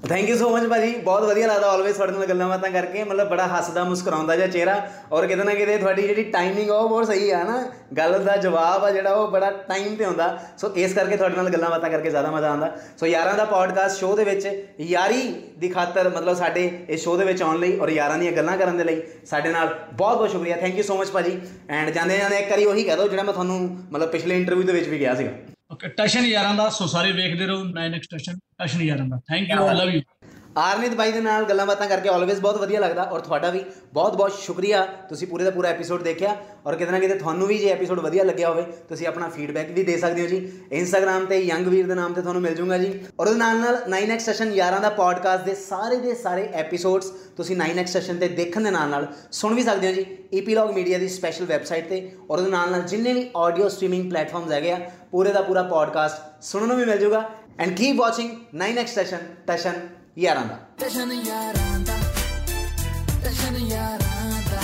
ਥੈਂਕ ਯੂ ਸੋ ਮਚ ਭਾਜੀ, ਬਹੁਤ ਵਧੀਆ ਲੱਗਦਾ ਆਲਵੇਸ ਤੁਹਾਡੇ ਨਾਲ ਗੱਲਾਂ ਬਾਤਾਂ ਕਰਕੇ, ਮਤਲਬ ਬੜਾ ਹੱਸਦਾ ਮੁਸਕਰਾਉਂਦਾ ਜਿਹਾ ਚਿਹਰਾ, ਔਰ ਕਿਤੇ ਨਾ ਕਿਤੇ ਤੁਹਾਡੀ ਜਿਹੜੀ ਟਾਈਮਿੰਗ ਉਹ ਬਹੁਤ ਸਹੀ ਆ ਨਾ ਗੱਲ ਦਾ ਜਵਾਬ ਆ ਜਿਹੜਾ, ਉਹ ਬੜਾ ਟਾਈਮ ਤੇ ਹੁੰਦਾ। ਸੋ ਇਸ ਕਰਕੇ ਤੁਹਾਡੇ ਨਾਲ ਗੱਲਾਂ ਬਾਤਾਂ ਕਰਕੇ ਜ਼ਿਆਦਾ ਮਜ਼ਾ ਆਉਂਦਾ। ਸੋ ਯਾਰਾਂ ਦਾ ਪੋਡਕਾਸਟ ਸ਼ੋਅ ਦੇ ਵਿੱਚ ਯਾਰੀ ਦੀ ਖਾਤਰ, ਮਤਲਬ ਸਾਡੇ ਇਸ ਸ਼ੋਅ ਦੇ ਵਿੱਚ ਆਉਣ ਲਈ ਔਰ ਯਾਰਾਂ ਦੀਆਂ ਗੱਲਾਂ ਕਰਨ ਦੇ ਲਈ ਸਾਡੇ ਨਾਲ ਬਹੁਤ ਬਹੁਤ ਸ਼ੁਕਰੀਆ। ਥੈਂਕ ਯੂ ਸੋ ਮਚ ਭਾਜੀ। ਐਂਡ ਜਾਂਦੇ ਜਾਂਦੇ ਇੱਕ ਵਾਰੀ ਉਹੀ ਕਹਿ ਦਿਓ ਜਿਹੜਾ ਮੈਂ ਤੁਹਾਨੂੰ, ਮਤਲਬ ਪਿਛਲੇ ਇੰਟਰਵਿਊ ਦੇ ਵਿੱਚ ਵੀ ਗਿਆ ਸੀਗਾ। ਓਕੇ ਟਸ਼ਨ ਯਾਰਾਂ ਦਾ ਸੋ ਸਾਰੇ ਵੇਖਦੇ ਰਹੋ 9x ਟਸ਼ਨ ਟਸ਼ਨ ਯਾਰਾਂ ਦਾ thank you I love you Arnit ਬਾਈ ਦੇ ਨਾਲ ਗੱਲਾਂ ਬਾਤਾਂ ਕਰਕੇ ਆਲਵੇਜ਼ ਬਹੁਤ ਵਧੀਆ ਲੱਗਦਾ ਔਰ ਤੁਹਾਡਾ ਵੀ ਬਹੁਤ ਬਹੁਤ ਸ਼ੁਕਰੀਆ। ਤੁਸੀਂ ਪੂਰੇ ਦਾ ਪੂਰਾ ਐਪੀਸੋਡ ਦੇਖਿਆ ਔਰ ਕਿਤੇ ਨਾ ਕਿਤੇ ਤੁਹਾਨੂੰ ਵੀ ਜੇ ਐਪੀਸੋਡ ਵਧੀਆ ਲੱਗਿਆ ਹੋਵੇ, ਤੁਸੀਂ ਆਪਣਾ ਫੀਡਬੈਕ ਵੀ ਦੇ ਸਕਦੇ ਹੋ ਜੀ। ਇੰਸਟਾਗ੍ਰam ਤੇ ਯੰਗ ਵੀਰ ਦੇ ਨਾਮ ਤੇ ਤੁਹਾਨੂੰ ਮਿਲ ਜੂਗਾ ਜੀ। ਔਰ ਉਹਦੇ ਨਾਲ ਨਾਲ 9x ਸੈਸ਼ਨ ਯਾਰਾਂ ਦਾ ਪੋਡਕਾਸਟ ਦੇ ਸਾਰੇ ਦੇ ਸਾਰੇ ਐਪੀਸੋਡਸ ਤੁਸੀਂ 9x ਸੈਸ਼ਨ ਤੇ ਦੇਖਣ ਦੇ ਨਾਲ ਨਾਲ ਸੁਣ ਵੀ ਸਕਦੇ ਹੋ ਜੀ ਈਪੀਲੌਗ ਮੀਡੀਆ ਦੀ ਸਪੈਸ਼ਲ ਵੈਬਸਾਈਟ ਤੇ। ਔਰ ਉਹਦੇ ਨਾਲ ਨਾਲ ਜਿੰਨੇ ਵੀ ਆਡੀਓ ਸਟ੍ਰੀਮਿੰਗ ਪਲੇਟਫਾਰਮਸ ਹੈਗੇ ਆ, ਪੂਰੇ ਦਾ ਪੂਰਾ ਪੋਡਕਾਸਟ ਸੁਣਨ ਨੂੰ ਵੀ ਮਿਲ ਜੂਗਾ। And keep watching 9x Tashan Tashan ਯਾਰਾਂ ਦਾ ਜਸ਼ਨ ਯਾਰਾਂ ਦਾ ਜਸ਼ਨ ਯਾਰਾਂ ਦਾ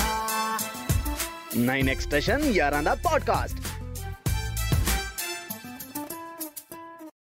9x ਸਟੇਸ਼ਨ ਯਾਰਾਂ ਦਾ ਪੋਡਕਾਸਟ